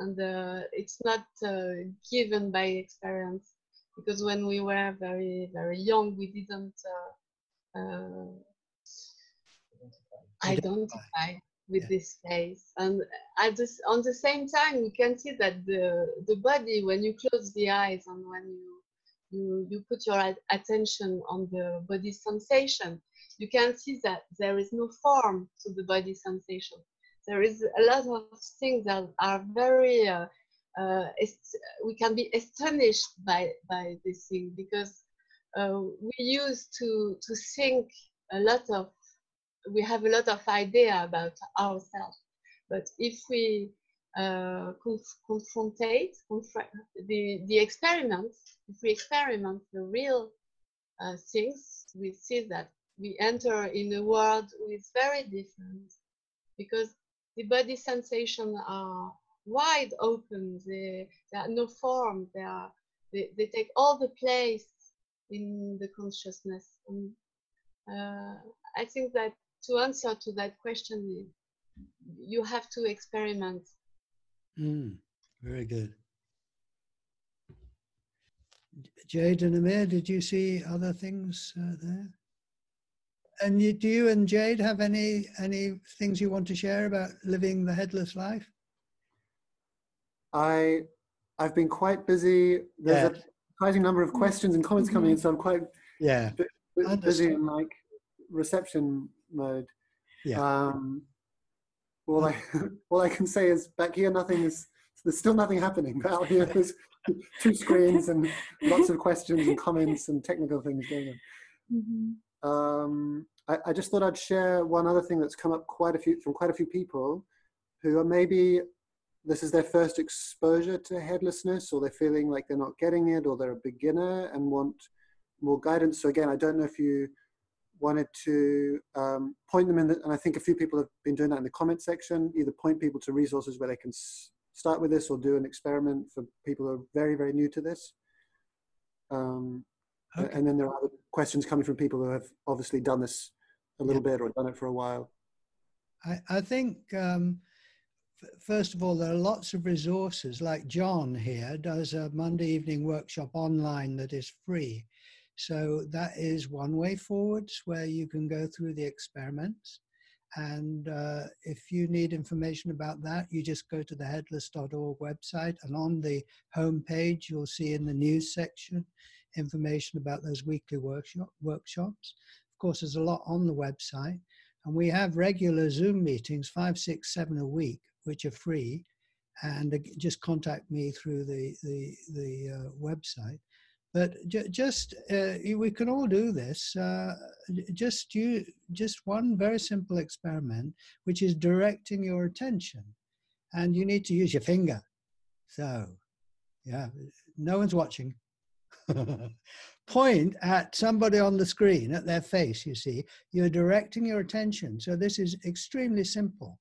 And uh, it's not uh, given by experience. Because when we were very very young we didn't uh, uh, identify with this face. And at this, on the same time, you can see that the, the body, when you close the eyes and when you, you, you put your attention on the body sensation, you can see that there is no form to the body sensation. There is a lot of things that are very, uh, uh, we can be astonished by, by this thing because uh, we used to, to think a lot of we have a lot of idea about ourselves. But if we uh, conf- confrontate the, the experiments, if we experiment the real uh, things, we see that we enter in a world which is very different because the body sensations are wide open. They, they are no form. They are they, they take all the place in the consciousness. And, uh, I think that to answer to that question, you have to experiment. Mm, very good. Jade and Amir, did you see other things uh, there? And you, do you and Jade have any any things you want to share about living the headless life? I I've been quite busy. There's yeah. a surprising number of questions and comments coming in, so I'm quite yeah busy in like reception mode. Yeah. Um, all I all I can say is back here nothing is there's still nothing happening. But Out here there's two screens and lots of questions and comments and technical things going on. Mm-hmm. Um, I, I, just thought I'd share one other thing that's come up quite a few from quite a few people who are maybe this is their first exposure to headlessness or they're feeling like they're not getting it or they're a beginner and want more guidance. So again, I don't know if you wanted to um, point them in, the, and I think a few people have been doing that in the comment section, either point people to resources where they can start with this or do an experiment for people who are very, very new to this. Um, okay. And then there are other questions coming from people who have obviously done this a little yeah. bit or done it for a while. I, I think, um, first of all, there are lots of resources like John here does a Monday evening workshop online that is free. So that is one way forwards where you can go through the experiments. And uh, if you need information about that, you just go to the headless.org website, and on the homepage, you'll see in the news section information about those weekly workshop, workshops. Of course, there's a lot on the website, and we have regular Zoom meetings, five, six, seven a week, which are free. And just contact me through the the the uh, website. But j- just uh, we can all do this. Uh, just you, just one very simple experiment, which is directing your attention, and you need to use your finger. So, yeah, no one's watching. Point at somebody on the screen, at their face. You see, you're directing your attention. So this is extremely simple.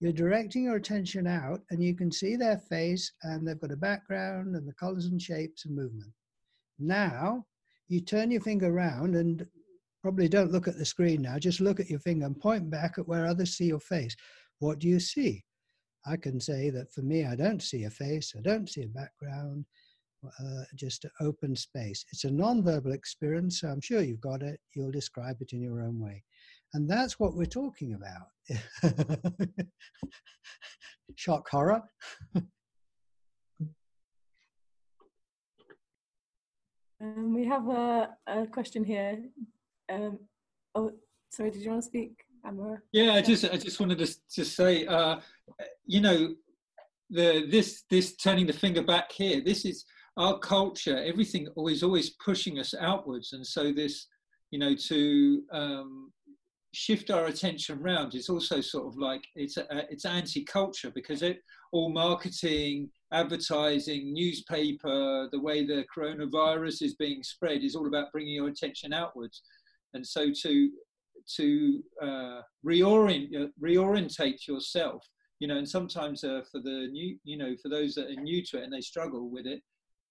You're directing your attention out, and you can see their face, and they've got a background and the colors and shapes and movement. Now, you turn your finger around and probably don't look at the screen now, just look at your finger and point back at where others see your face. What do you see? I can say that for me, I don't see a face, I don't see a background, uh, just an open space. It's a non-verbal experience, so I'm sure you've got it. You'll describe it in your own way. And that's what we're talking about. Shock horror. Um, we have a, a question here. Um, oh, sorry, did you want to speak, Amber? Yeah, I just I just wanted to just say, uh, you know, the this this turning the finger back here. This is our culture. Everything always always pushing us outwards, and so this, you know, to um, shift our attention around is also sort of like it's it's anti-culture because it all marketing advertising, newspaper, the way the coronavirus is being spread is all about bringing your attention outwards. And so to to uh, reorient uh, reorientate yourself, you know, and sometimes uh, for the new, you know, for those that are new to it and they struggle with it,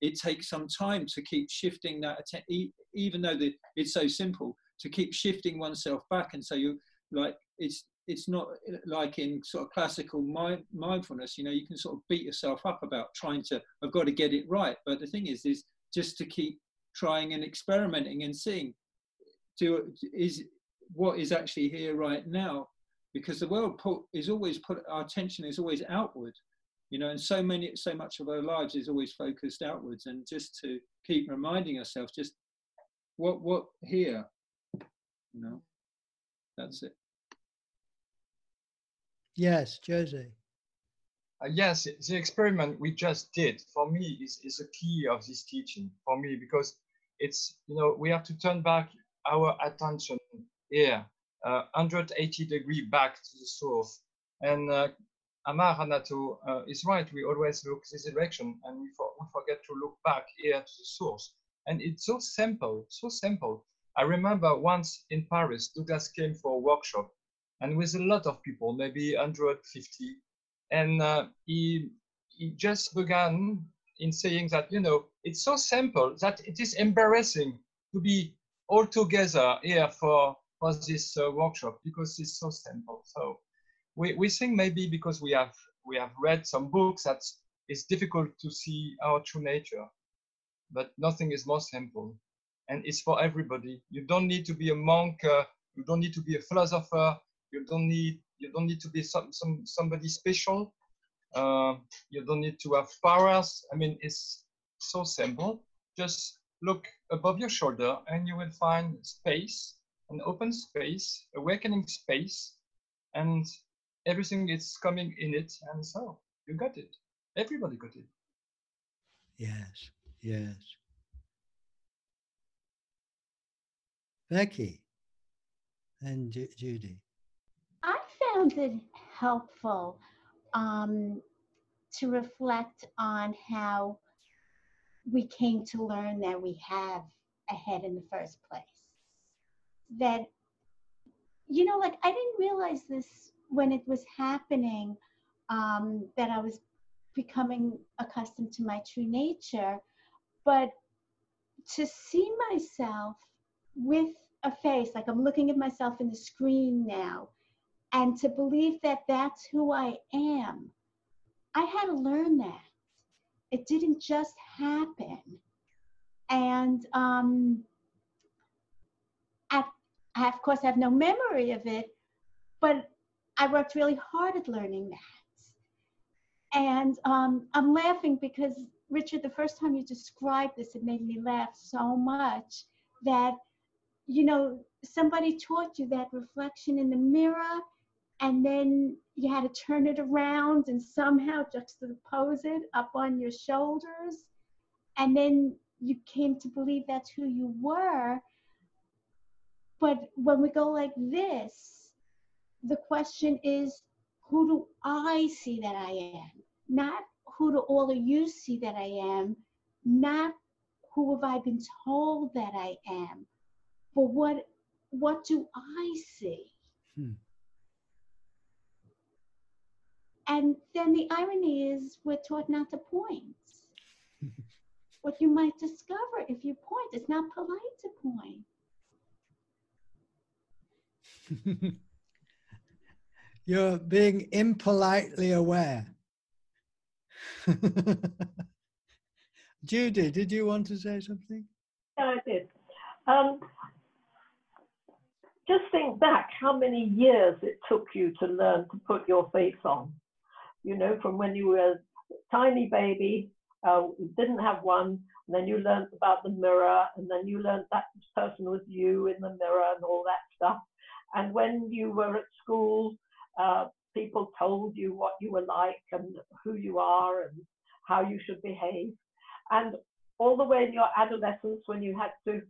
it takes some time to keep shifting that attention, even though the, it's so simple to keep shifting oneself back. And so you like it's it's not like in sort of classical mind, mindfulness you know you can sort of beat yourself up about trying to i've got to get it right. But the thing is is just to keep trying and experimenting and seeing do is what is actually here right now. Because the world put, is always put our attention is always outward you know and so many so much of our lives is always focused outwards. And just to keep reminding ourselves just what what here you know that's it yes jose uh, yes the experiment we just did for me is, is a key of this teaching for me because it's you know we have to turn back our attention here uh, 180 degree back to the source and uh, Amaranatho uh, is right. We always look this direction and we, for, we forget to look back here to the source. And it's so simple, so simple. I remember once in Paris, Douglas came for a workshop and with a lot of people, maybe 150. And uh, he, he just began in saying that, you know, it's so simple that it is embarrassing to be all together here for, for this uh, workshop because it's so simple. So we, we think maybe because we have we have read some books that it's difficult to see our true nature but nothing is more simple and it's for everybody. You don't need to be a monk uh, you don't need to be a philosopher you don't need you don't need to be some, some somebody special. Uh, you don't need to have powers. I mean it's so simple. Just look above your shoulder and you will find space an open space awakening space and everything is coming in it and so you got it. Everybody got it. Yes yes becky and Ju- judy. I found it helpful um, to reflect on how we came to learn that we have a head in the first place. That you know like i didn't realize this when it was happening, um, that I was becoming accustomed to my true nature, but to see myself with a face, like I'm looking at myself in the screen now, and to believe that that's who I am, I had to learn that. It didn't just happen. And um, I, I, of course, have no memory of it, but I worked really hard at learning that. And um, I'm laughing because, Richard, the first time you described this, it made me laugh so much that, you know, somebody taught you that reflection in the mirror, and then you had to turn it around and somehow juxtapose it up on your shoulders. And then you came to believe that's who you were. But when we go like this, the question is who do I see that I am? Not who do all of you see that I am, not who have I been told that I am, but what what do I see? Hmm. And then the irony is we're taught not to point. what you might discover if you point, it's not polite to point. You're being impolitely aware. Judy, did you want to say something? Yeah, I did. Um, just think back how many years it took you to learn to put your face on. You know, from when you were a tiny baby, uh, didn't have one, and then you learned about the mirror, and then you learned that person was you in the mirror and all that stuff. And when you were at school, uh, people told you what you were like and who you are and how you should behave. And all the way in your adolescence, when you had to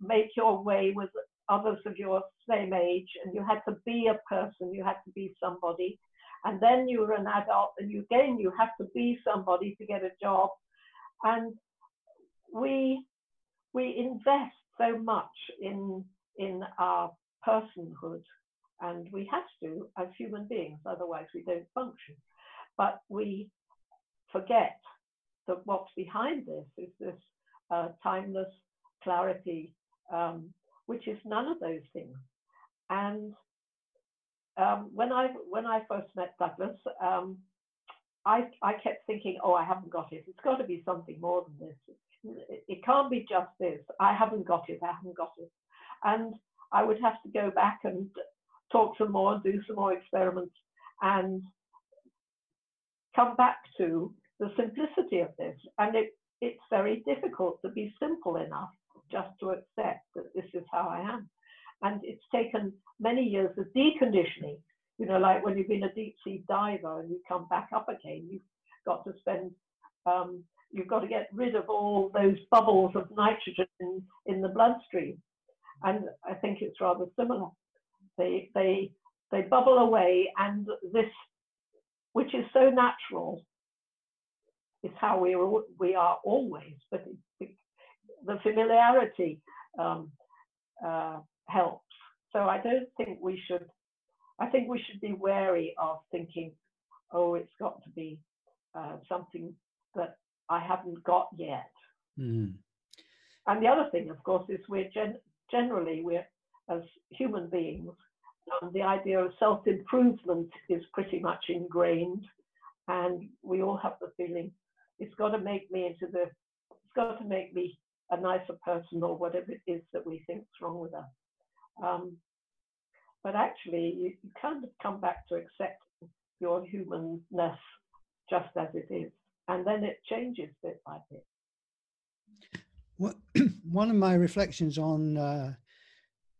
make your way with others of your same age and you had to be a person, you had to be somebody. And then you were an adult and you again you have to be somebody to get a job. And we we invest so much in in our personhood and we have to as human beings, otherwise we don't function. But we forget that what's behind this is this uh, timeless clarity, um, which is none of those things. And um, when I when I first met Douglas, um, I I kept thinking, oh, I haven't got it. It's got to be something more than this. It, can't be just this. I haven't got it. I haven't got it. And I would have to go back and talk some more and do some more experiments and come back to the simplicity of this. And it, it's very difficult to be simple enough just to accept that this is how I am. And it's taken many years of deconditioning. You know, like when you've been a deep sea diver and you come back up again, you've got to spend, um, you've got to get rid of all those bubbles of nitrogen in, in the bloodstream. And I think it's rather similar. They, they, they bubble away, and this, which is so natural, is how we are, we are always. But it, the familiarity um, uh, helps. So I don't think we should. I think we should be wary of thinking, oh, it's got to be uh, something that I haven't got yet. Mm. And the other thing, of course, is we're gen- generally we're as human beings, um, the idea of self-improvement is pretty much ingrained, and we all have the feeling it's got to make me into the, it's got to make me a nicer person or whatever it is that we think is wrong with us. Um, but actually, you, you kind of come back to accept your humanness just as it is, and then it changes bit by bit. One of my reflections on uh,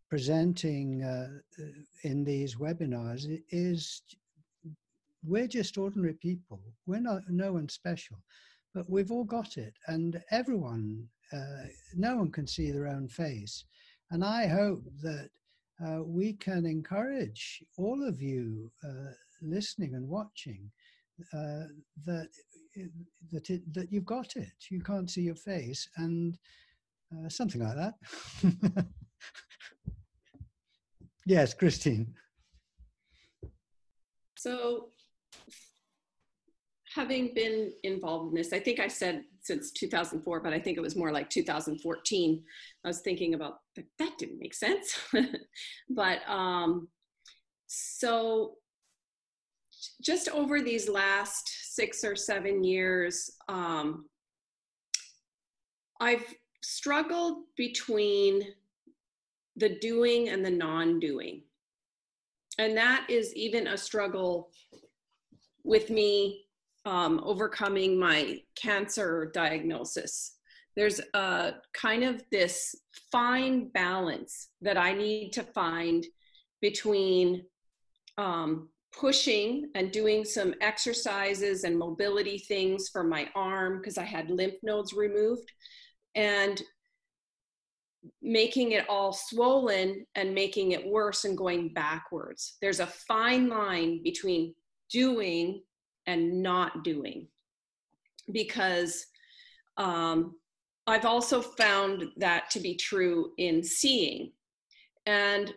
presenting uh, in these webinars is we're just ordinary people. We're not no one special, but we've all got it, and everyone, uh, no one can see their own face. And I hope that uh, we can encourage all of you uh, listening and watching uh, that that it, that you've got it. You can't see your face, and uh, something like that. yes, Christine. So, having been involved in this, I think I said since 2004, but I think it was more like 2014. I was thinking about that, didn't make sense. but um, so, just over these last six or seven years, um, I've struggled between the doing and the non doing. And that is even a struggle with me um, overcoming my cancer diagnosis. There's a kind of this fine balance that I need to find between um, pushing and doing some exercises and mobility things for my arm because I had lymph nodes removed and making it all swollen and making it worse and going backwards. There's a fine line between doing and not doing because um, I've also found that to be true in seeing. And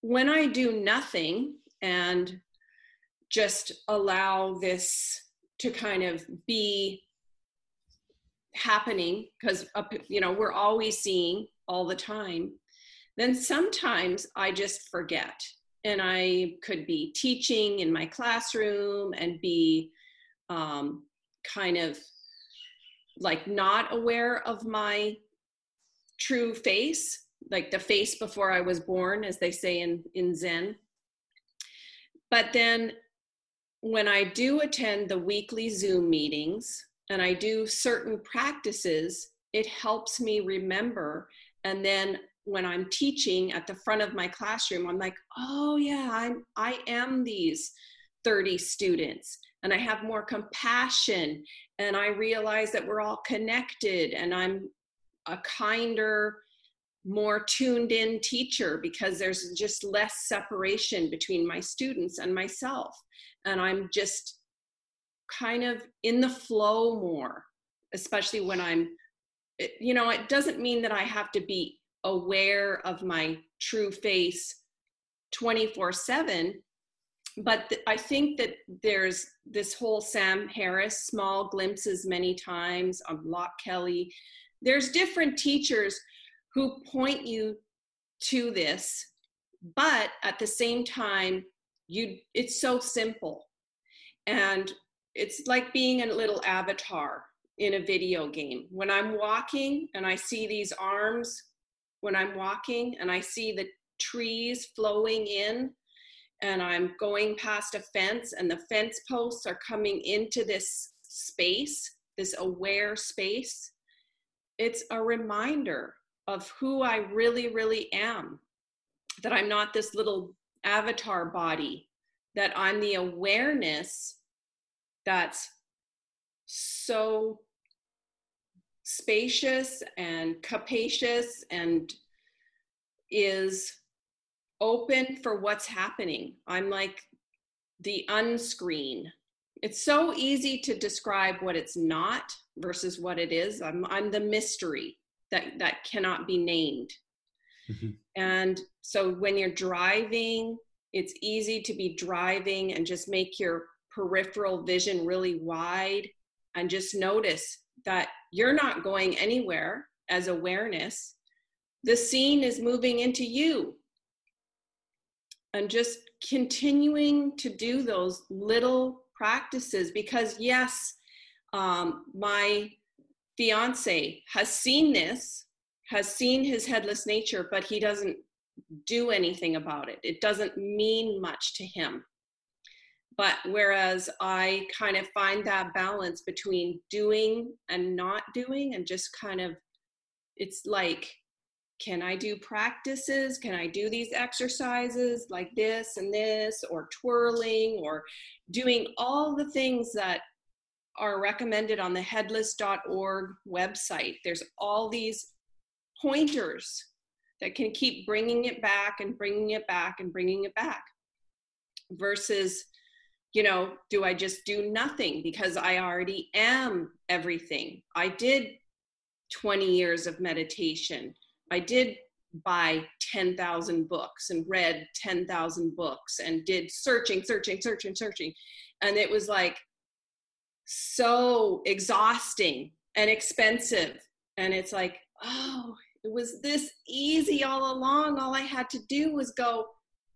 when I do nothing, and just allow this to kind of be happening because you know we're always seeing all the time then sometimes i just forget and i could be teaching in my classroom and be um, kind of like not aware of my true face like the face before i was born as they say in in zen but then when I do attend the weekly Zoom meetings and I do certain practices, it helps me remember. And then when I'm teaching at the front of my classroom, I'm like, oh yeah, I'm I am these 30 students and I have more compassion and I realize that we're all connected and I'm a kinder more tuned in teacher because there's just less separation between my students and myself and i'm just kind of in the flow more especially when i'm you know it doesn't mean that i have to be aware of my true face 24 7 but th- i think that there's this whole sam harris small glimpses many times of Loch Kelly. There's different teachers who point you to this but at the same time you it's so simple. And it's like being a little avatar in a video game. When i'm walking and i see these arms when i'm walking and i see the trees flowing in and I'm going past a fence and the fence posts are coming into this space, this aware space, it's a reminder of who I really, really am. That I'm not this little avatar body, that I'm the awareness that's so spacious and capacious and is open for what's happening. I'm like the unscreen. It's so easy to describe what it's not versus what it is. I'm I'm the mystery that that cannot be named. Mm-hmm. And so when you're driving, it's easy to be driving and just make your peripheral vision really wide and just notice that you're not going anywhere as awareness. The scene is moving into you. And just continuing to do those little practices because yes um, my fiance has seen this has seen his headless nature but he doesn't do anything about it. It doesn't mean much to him but whereas i kind of find that balance between doing and not doing and just kind of it's like can I do practices? Can I do these exercises like this and this, or twirling, or doing all the things that are recommended on the headless.org website? There's all these pointers that can keep bringing it back and bringing it back and bringing it back versus you know do i just do nothing because i already am everything i did 20 years of meditation I did buy 10,000 books and read 10,000 books and did searching, searching, searching, searching. And it was like so exhausting and expensive. And it's like, oh, it was this easy all along. All I had to do was go,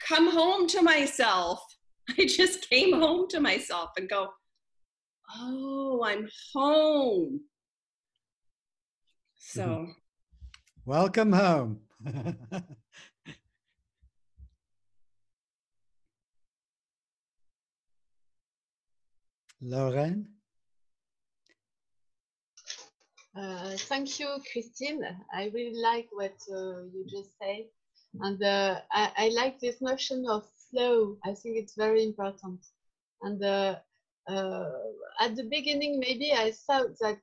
come home to myself. I just came home to myself and go, oh, I'm home. So. Mm-hmm Welcome home. Lorraine? Uh, thank you, Christine. I really like what uh, you just said. And uh, I, I, like this notion of flow. I think it's very important. And uh, uh, at the beginning, maybe I thought that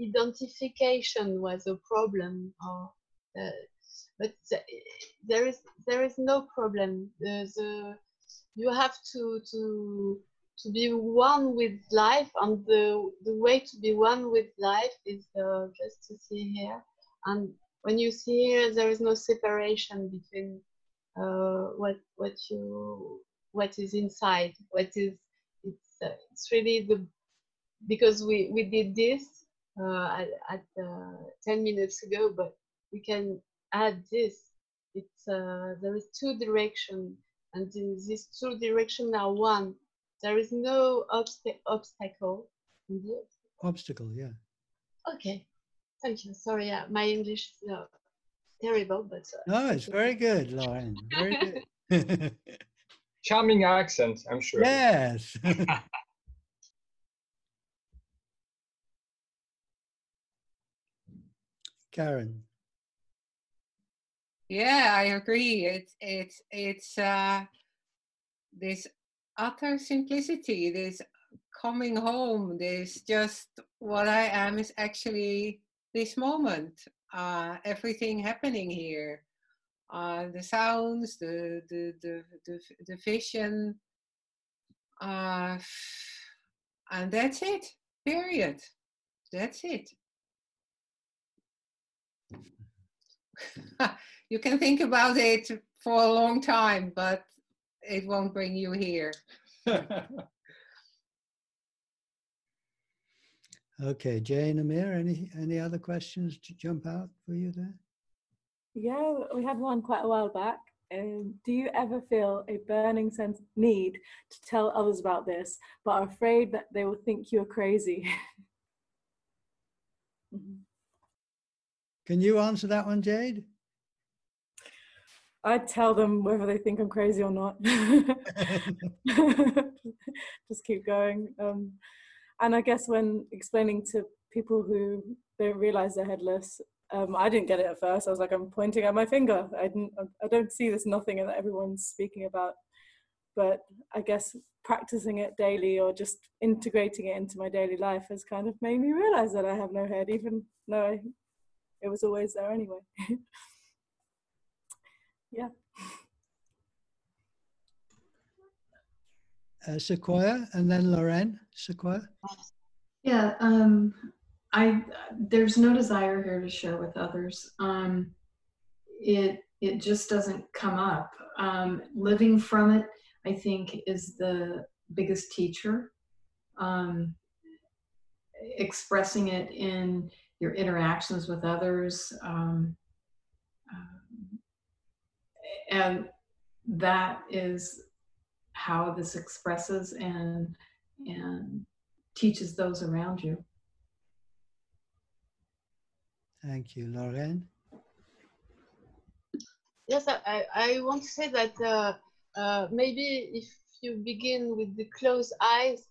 identification was a problem or uh, but there is there is no problem. the, you have to to to be one with life, and the the way to be one with life is uh, just to see here. And when you see here, there is no separation between uh, what what you what is inside. What is it's uh, it's really the because we we did this uh, at, at uh, 10 minutes ago, but we can add this. It's uh, there is two direction, and these two direction are one. There is no obst obstacle. Obstacle, yeah. Okay, thank you. Sorry, my English is uh, terrible, but uh, no, it's very good, Lorraine. Very good. Charming accent, I'm sure. Yes. Karen. Yeah, I agree. It's it's it's uh, this utter simplicity, this coming home, this just what I am is actually this moment. Uh, everything happening here, uh, the sounds, the the the the, the vision, uh, and that's it. Period. That's it. you can think about it for a long time, but it won't bring you here. okay, Jane Amir, any any other questions to jump out for you there? Yeah, we had one quite a while back. Um, do you ever feel a burning sense need to tell others about this, but are afraid that they will think you're crazy? Can you answer that one, Jade? I tell them whether they think I'm crazy or not. Just keep going. Um, and I guess when explaining to people who don't realize they're headless, um, I didn't get it at first. I was like, I'm pointing at my finger. I didn't. I don't see this nothing that everyone's speaking about. But I guess practicing it daily or just integrating it into my daily life has kind of made me realize that I have no head, even though I, it was always there anyway. yeah. Uh, Sequoia and then Lorraine. Sequoia. Yeah, um, I there's no desire here to share with others. Um, it it just doesn't come up. Um, living from it, I think, is the biggest teacher. Um, expressing it in your interactions with others, um, um, and that is how this expresses and and teaches those around you. Thank you, Lorraine. Yes, I, I want to say that uh, uh, maybe if you begin with the closed eyes,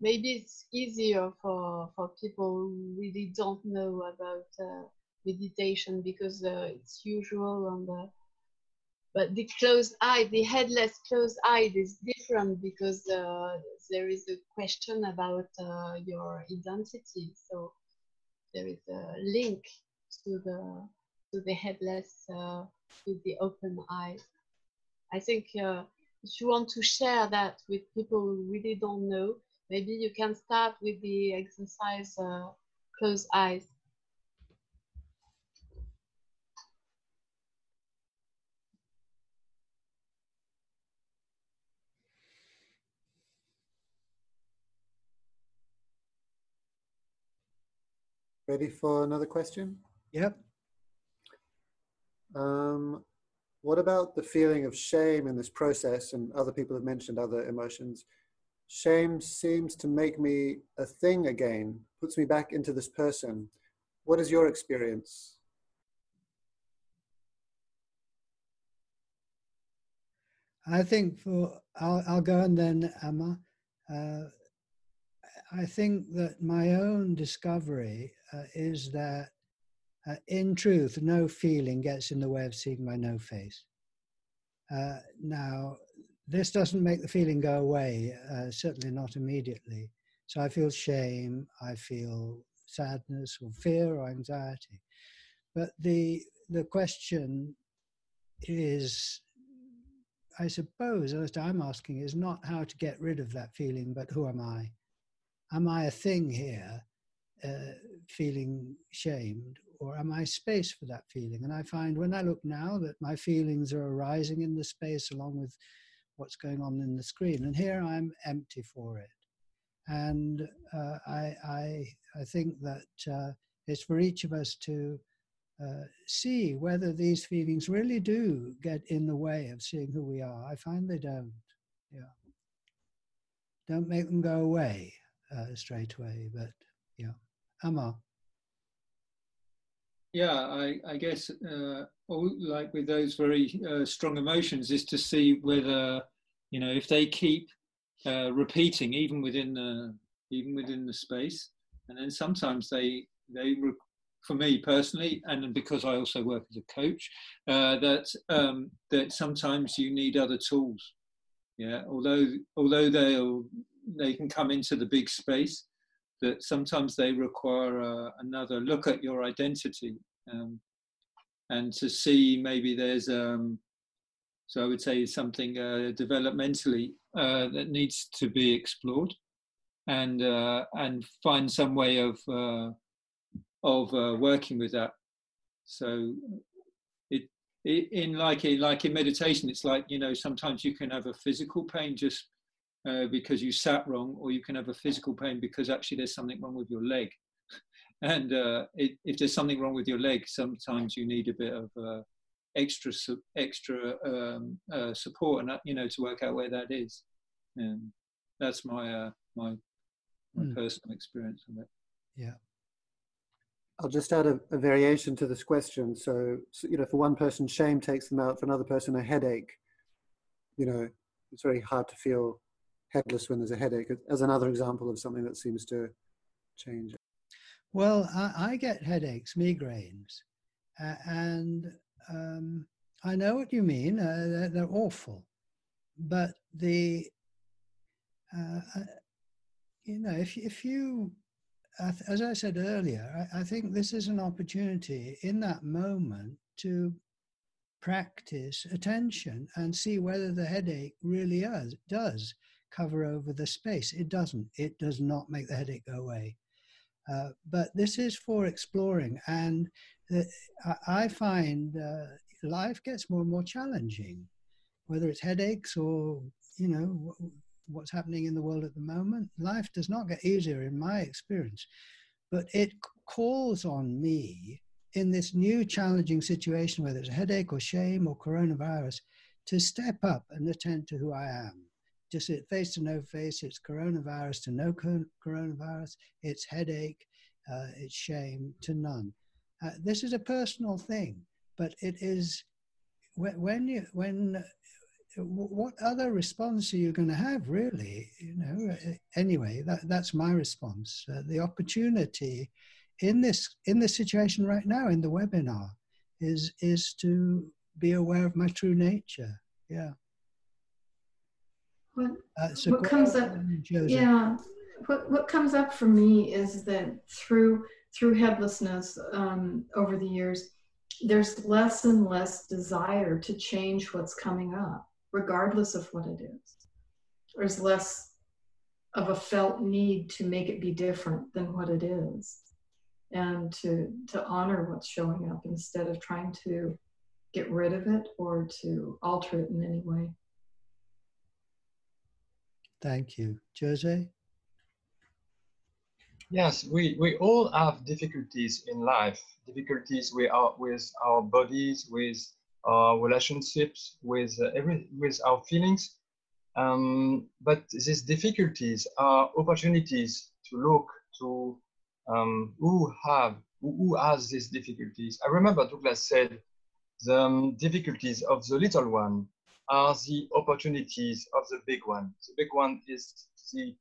maybe it's easier for, for people who really don't know about uh, meditation because uh, it's usual and uh, but the closed eye, the headless closed eye is different because uh, there is a question about your identity. So there is a link to the to the headless uh, with the open eyes. I think uh, if you want to share that with people who really don't know, maybe you can start with the exercise uh, close eyes. Ready for another question? Yep. Um, what about the feeling of shame in this process? And other people have mentioned other emotions. Shame seems to make me a thing again, puts me back into this person. What is your experience? I think for, I'll, I'll go and then Emma. Uh, I think that my own discovery uh, is that uh, in truth, no feeling gets in the way of seeing my no face. Uh, now, this doesn't make the feeling go away, uh, certainly not immediately. So I feel shame, I feel sadness or fear or anxiety. But the, the question is, I suppose, as I'm asking, is not how to get rid of that feeling, but who am I? Am I a thing here, uh, feeling shamed, or am I space for that feeling? And I find when I look now that my feelings are arising in the space along with what's going on in the screen. And here I'm empty for it. And uh, I, I, I think that uh, it's for each of us to uh, see whether these feelings really do get in the way of seeing who we are. I find they don't. Yeah. Don't make them go away uh, straight away, but yeah. Amma yeah, I, I guess uh, all, like with those very uh, strong emotions is to see whether you know if they keep uh, repeating even within the even within the space, and then sometimes they they for me personally, and because I also work as a coach, uh, that um, that sometimes you need other tools. Yeah, although although they'll they can come into the big space, that sometimes they require uh, another look at your identity um, and to see maybe there's um, so I would say something uh, developmentally uh, that needs to be explored and uh, and find some way of uh, of uh, working with that. So it, it in like in like in meditation, it's like you know sometimes you can have a physical pain just uh, because you sat wrong, or you can have a physical pain because actually there's something wrong with your leg. and uh, it, if there's something wrong with your leg, sometimes you need a bit of uh, extra extra um, uh, support, and uh, you know to work out where that is. And that's my uh, my my mm. personal experience of it. Yeah. I'll just add a, a variation to this question. So, so, you know, for one person, shame takes them out. For another person, a headache. You know, it's very hard to feel headless when there's a headache. As another example of something that seems to change. Well, I, I get headaches, migraines, uh, and um, I know what you mean. Uh, they're, they're, awful, but the uh, uh you know if if you as I said earlier, I, I think this is an opportunity in that moment to practice attention and see whether the headache really is, does cover over the space. It doesn't. It does not make the headache go away. Uh, but this is for exploring, and uh, I find uh, life gets more and more challenging, whether it's headaches or you know what's happening in the world at the moment. Life does not get easier, in my experience, but it calls on me in this new challenging situation, whether it's a headache or shame or coronavirus, to step up and attend to who I am. Just face to no face, it's coronavirus to no coronavirus, it's headache, uh, it's shame to none. Uh, this is a personal thing, but it is when, when you when what other response are you going to have really? You know uh, anyway that, that's my response. Uh, the opportunity in this in this situation right now in the webinar is is to be aware of my true nature. Yeah what, uh, so what comes up yeah what, what comes up for me is that through through headlessness um, over the years there's less and less desire to change what's coming up regardless of what it is. There's less of a felt need to make it be different than what it is and to to honor what's showing up instead of trying to get rid of it or to alter it in any way. Thank you. Jose? Yes, we, we all have difficulties in life, difficulties with our, with our bodies, with our relationships with uh, every with our feelings. Um, but these difficulties are opportunities to look to um, who have who has these difficulties. I remember Douglas said the um, difficulties of the little one are the opportunities of the big one. The big one is the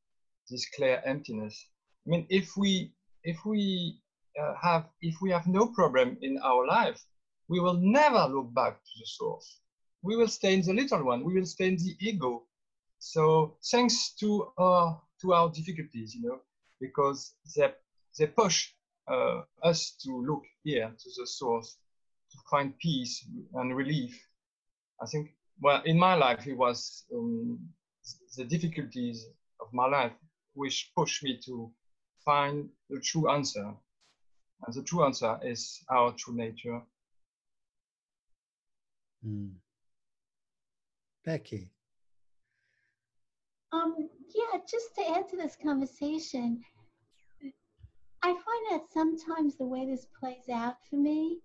this clear emptiness. I mean, if we if we uh, have if we have no problem in our life, we will never look back to the source. We will stay in the little one. We will stay in the ego. So thanks to our to our difficulties, you know, because they they push uh, us to look here to the source to find peace and relief. I think well in my life it was um, the difficulties of my life which pushed me to find the true answer. And the true answer is our true nature. Mm. Becky. Um, yeah, just to add to this conversation, I find that sometimes the way this plays out for me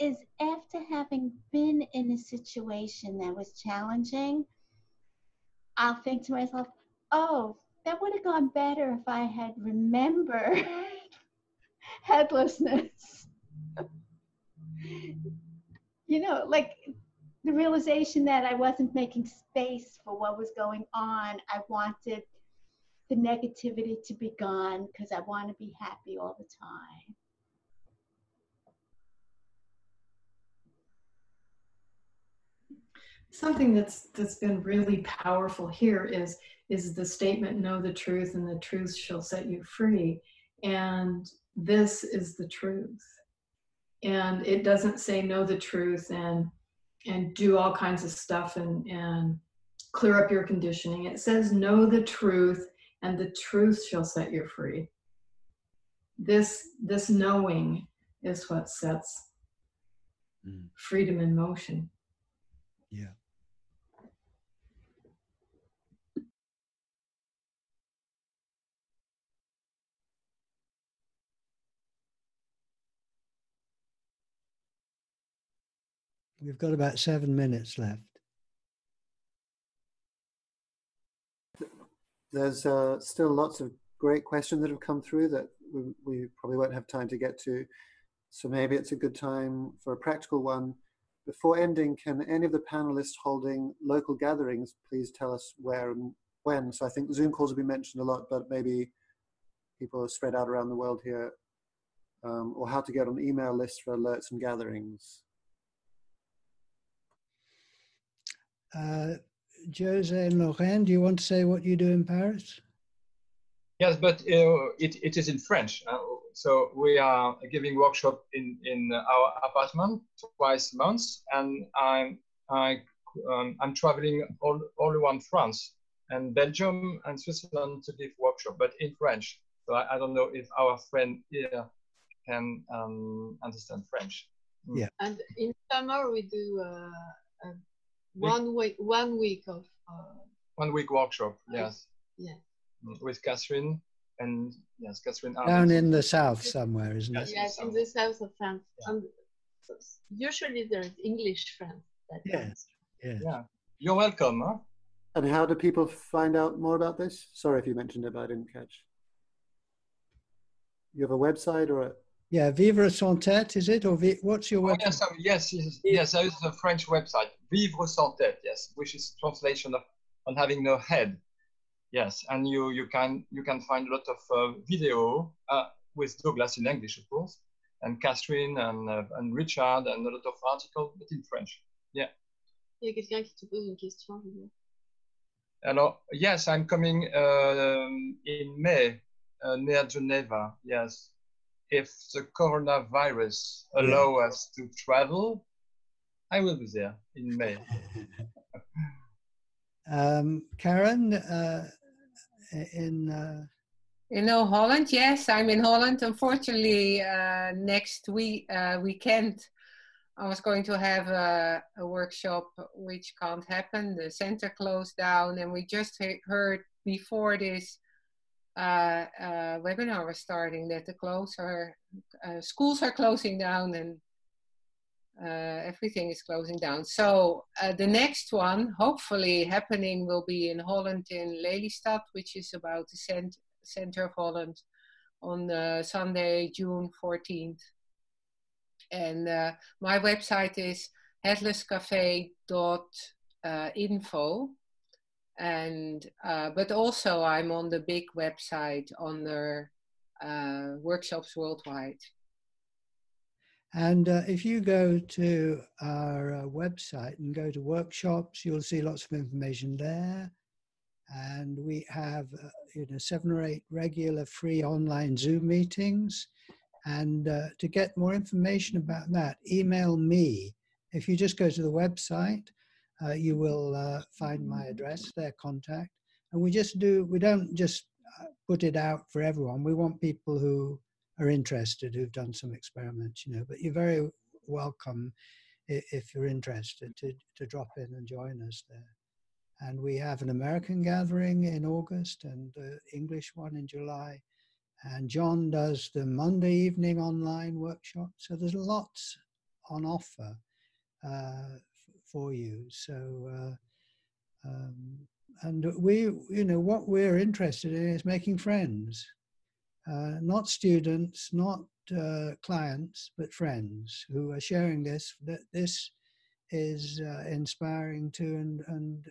is after having been in a situation that was challenging, I'll think to myself, oh, that would have gone better if I had remembered headlessness. you know, like the realization that I wasn't making space for what was going on. I wanted the negativity to be gone because I want to be happy all the time. Something that's that's been really powerful here is is the statement know the truth and the truth shall set you free. And this is the truth. And it doesn't say know the truth and and do all kinds of stuff and, and clear up your conditioning. It says, Know the truth, and the truth shall set you free. This, this knowing is what sets mm. freedom in motion. Yeah. We've got about seven minutes left. There's uh, still lots of great questions that have come through that we, we probably won't have time to get to. So maybe it's a good time for a practical one. Before ending, can any of the panelists holding local gatherings please tell us where and when? So I think Zoom calls have been mentioned a lot, but maybe people are spread out around the world here, um, or how to get on email lists for alerts and gatherings. Uh, Jose and Lorraine, do you want to say what you do in Paris? Yes, but uh, it, it is in French. Uh, so we are giving workshop in, in our apartment twice a month, and I'm I, um, I'm traveling all, all around France and Belgium and Switzerland to give workshop, but in French. So I, I don't know if our friend here can um, understand French. Mm. Yeah. And in summer we do uh, uh, one week one week of uh, one week workshop. Yes. Yeah. Mm, with Catherine and yes, Catherine. Down in the south somewhere, isn't yes, it? Yes, in the south of France. Yeah. And so usually there's English friends. That yes. Yeah. yeah. You're welcome. Huh? And how do people find out more about this? Sorry if you mentioned it, but I didn't catch. You have a website or a yeah, Vivre sans tête, is it? Or vi- what's your oh, website? yes, um, yes, yes, yes, there is a French website, Vivre sans tête, yes, which is translation of on having no head. Yes, and you you can you can find a lot of uh, video uh, with Douglas in English, of course, and Catherine and uh, and Richard and a lot of articles, but in French. Yeah. Il y a quelqu'un qui te pose une question. Alors, yes, I'm coming um, in May uh, near Geneva. Yes, if the coronavirus allow yeah. us to travel, I will be there in May. um, Karen, uh, in uh... in oh, Holland, yes, I'm in Holland. Unfortunately, uh, next week uh, weekend. I was going to have a, a, workshop which can't happen. The center closed down, and we just heard before this uh, uh, webinar was starting that the close are, uh, schools are closing down and uh, everything is closing down. So uh, the next one, hopefully happening, will be in Holland in Lelystad, which is about the cent center of Holland, on Sunday, June 14th. And uh, my website is headlesscafe.info. And uh, but also I'm on the big website under uh, workshops worldwide. And uh, if you go to our uh, website and go to workshops, you'll see lots of information there. And we have, uh, you know, seven or eight regular free online Zoom meetings. And uh, to get more information about that, email me. If you just go to the website, uh, you will uh, find my address, their contact. And we just do, we don't just put it out for everyone. We want people who are interested, who've done some experiments, you know, but you're very welcome if you're interested to, to drop in and join us there. And we have an American gathering in August and the English one in July and John does the Monday evening online workshop. So there's lots on offer uh, for you. So, uh, um, and we, you know, what we're interested in is making friends, uh, not students, not uh, clients, but friends who are sharing this. That this is uh, inspiring to, and and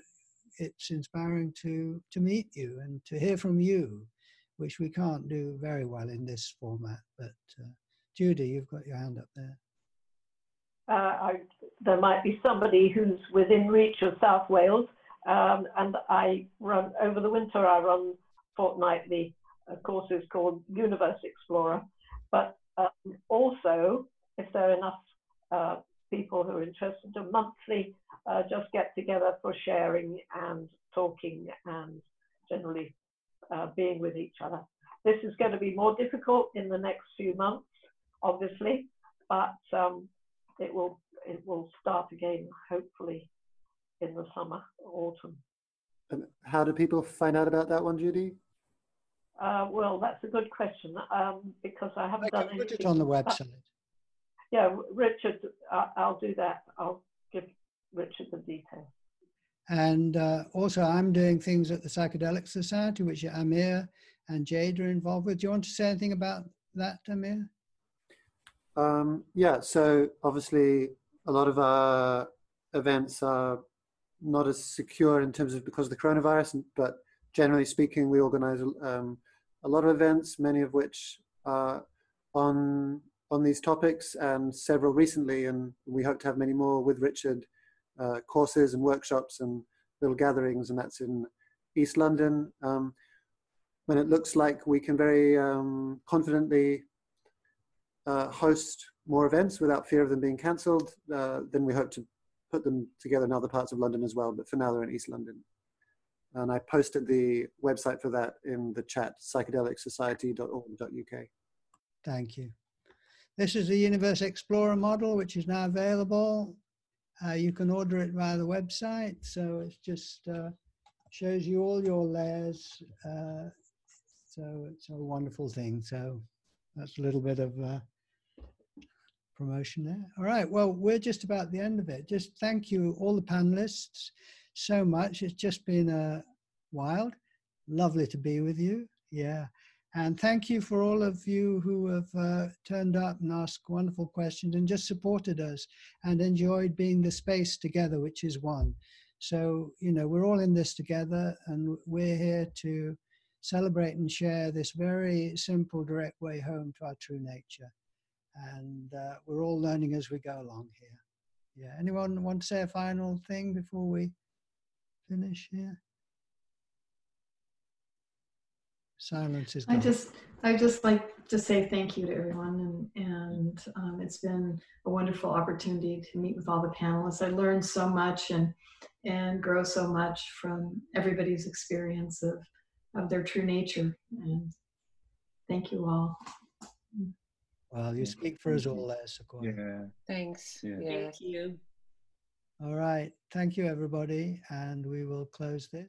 it's inspiring to to meet you and to hear from you which we can't do very well in this format. But uh, Judy, you've got your hand up there. Uh, I, there might be somebody who's within reach of South Wales, um, and I run over the winter. I run fortnightly courses called Universe Explorer. But um, also, if there are enough uh, people who are interested, a monthly uh, just get together for sharing and talking and generally uh, being with each other. This is going to be more difficult in the next few months, obviously, but um, it will it will start again hopefully in the summer, autumn. And how do people find out about that one, Judy? Uh, well, that's a good question um, because I haven't I done put it on the website. yeah, Richard, I'll do that. I'll give Richard the details. And uh, also, I'm doing things at the Psychedelic Society, which I'm and Jade are involved with. Do you want to say anything about that, Amir? Um, yeah, so obviously a lot of our events are not as secure in terms of because of the coronavirus, but generally speaking, we organize um, a lot of events, many of which are on on these topics, and several recently, and we hope to have many more with Richard uh, courses and workshops and little gatherings, and that's in East London. Um, when it looks like we can very um, confidently uh, host more events without fear of them being cancelled, uh, then we hope to put them together in other parts of London as well. But for now, they're in East London. And I posted the website for that in the chat, psychedelicsociety.org.uk. Thank you. This is the Universe Explorer model, which is now available. Uh, you can order it via the website. So it just uh, shows you all your layers. Uh, so it's a wonderful thing. So that's a little bit of uh, promotion there. All right. Well, we're just about the end of it. Just thank you, all the panelists, so much. It's just been a uh, wild. Lovely to be with you. Yeah. And thank you for all of you who have uh, turned up and asked wonderful questions and just supported us and enjoyed being the space together, which is one. So, you know, we're all in this together and we're here to celebrate and share this very simple, direct way home to our true nature. And uh, we're all learning as we go along here. Yeah. Anyone want to say a final thing before we finish here? Silence is. I just, I just like to say thank you to everyone, and and um, it's been a wonderful opportunity to meet with all the panelists. I learned so much and and grow so much from everybody's experience of of their true nature. And thank you all. Well, you speak for us all there, Sequoia. Yeah. Thanks. Yeah. Thank you. All right. Thank you, everybody. And we will close this.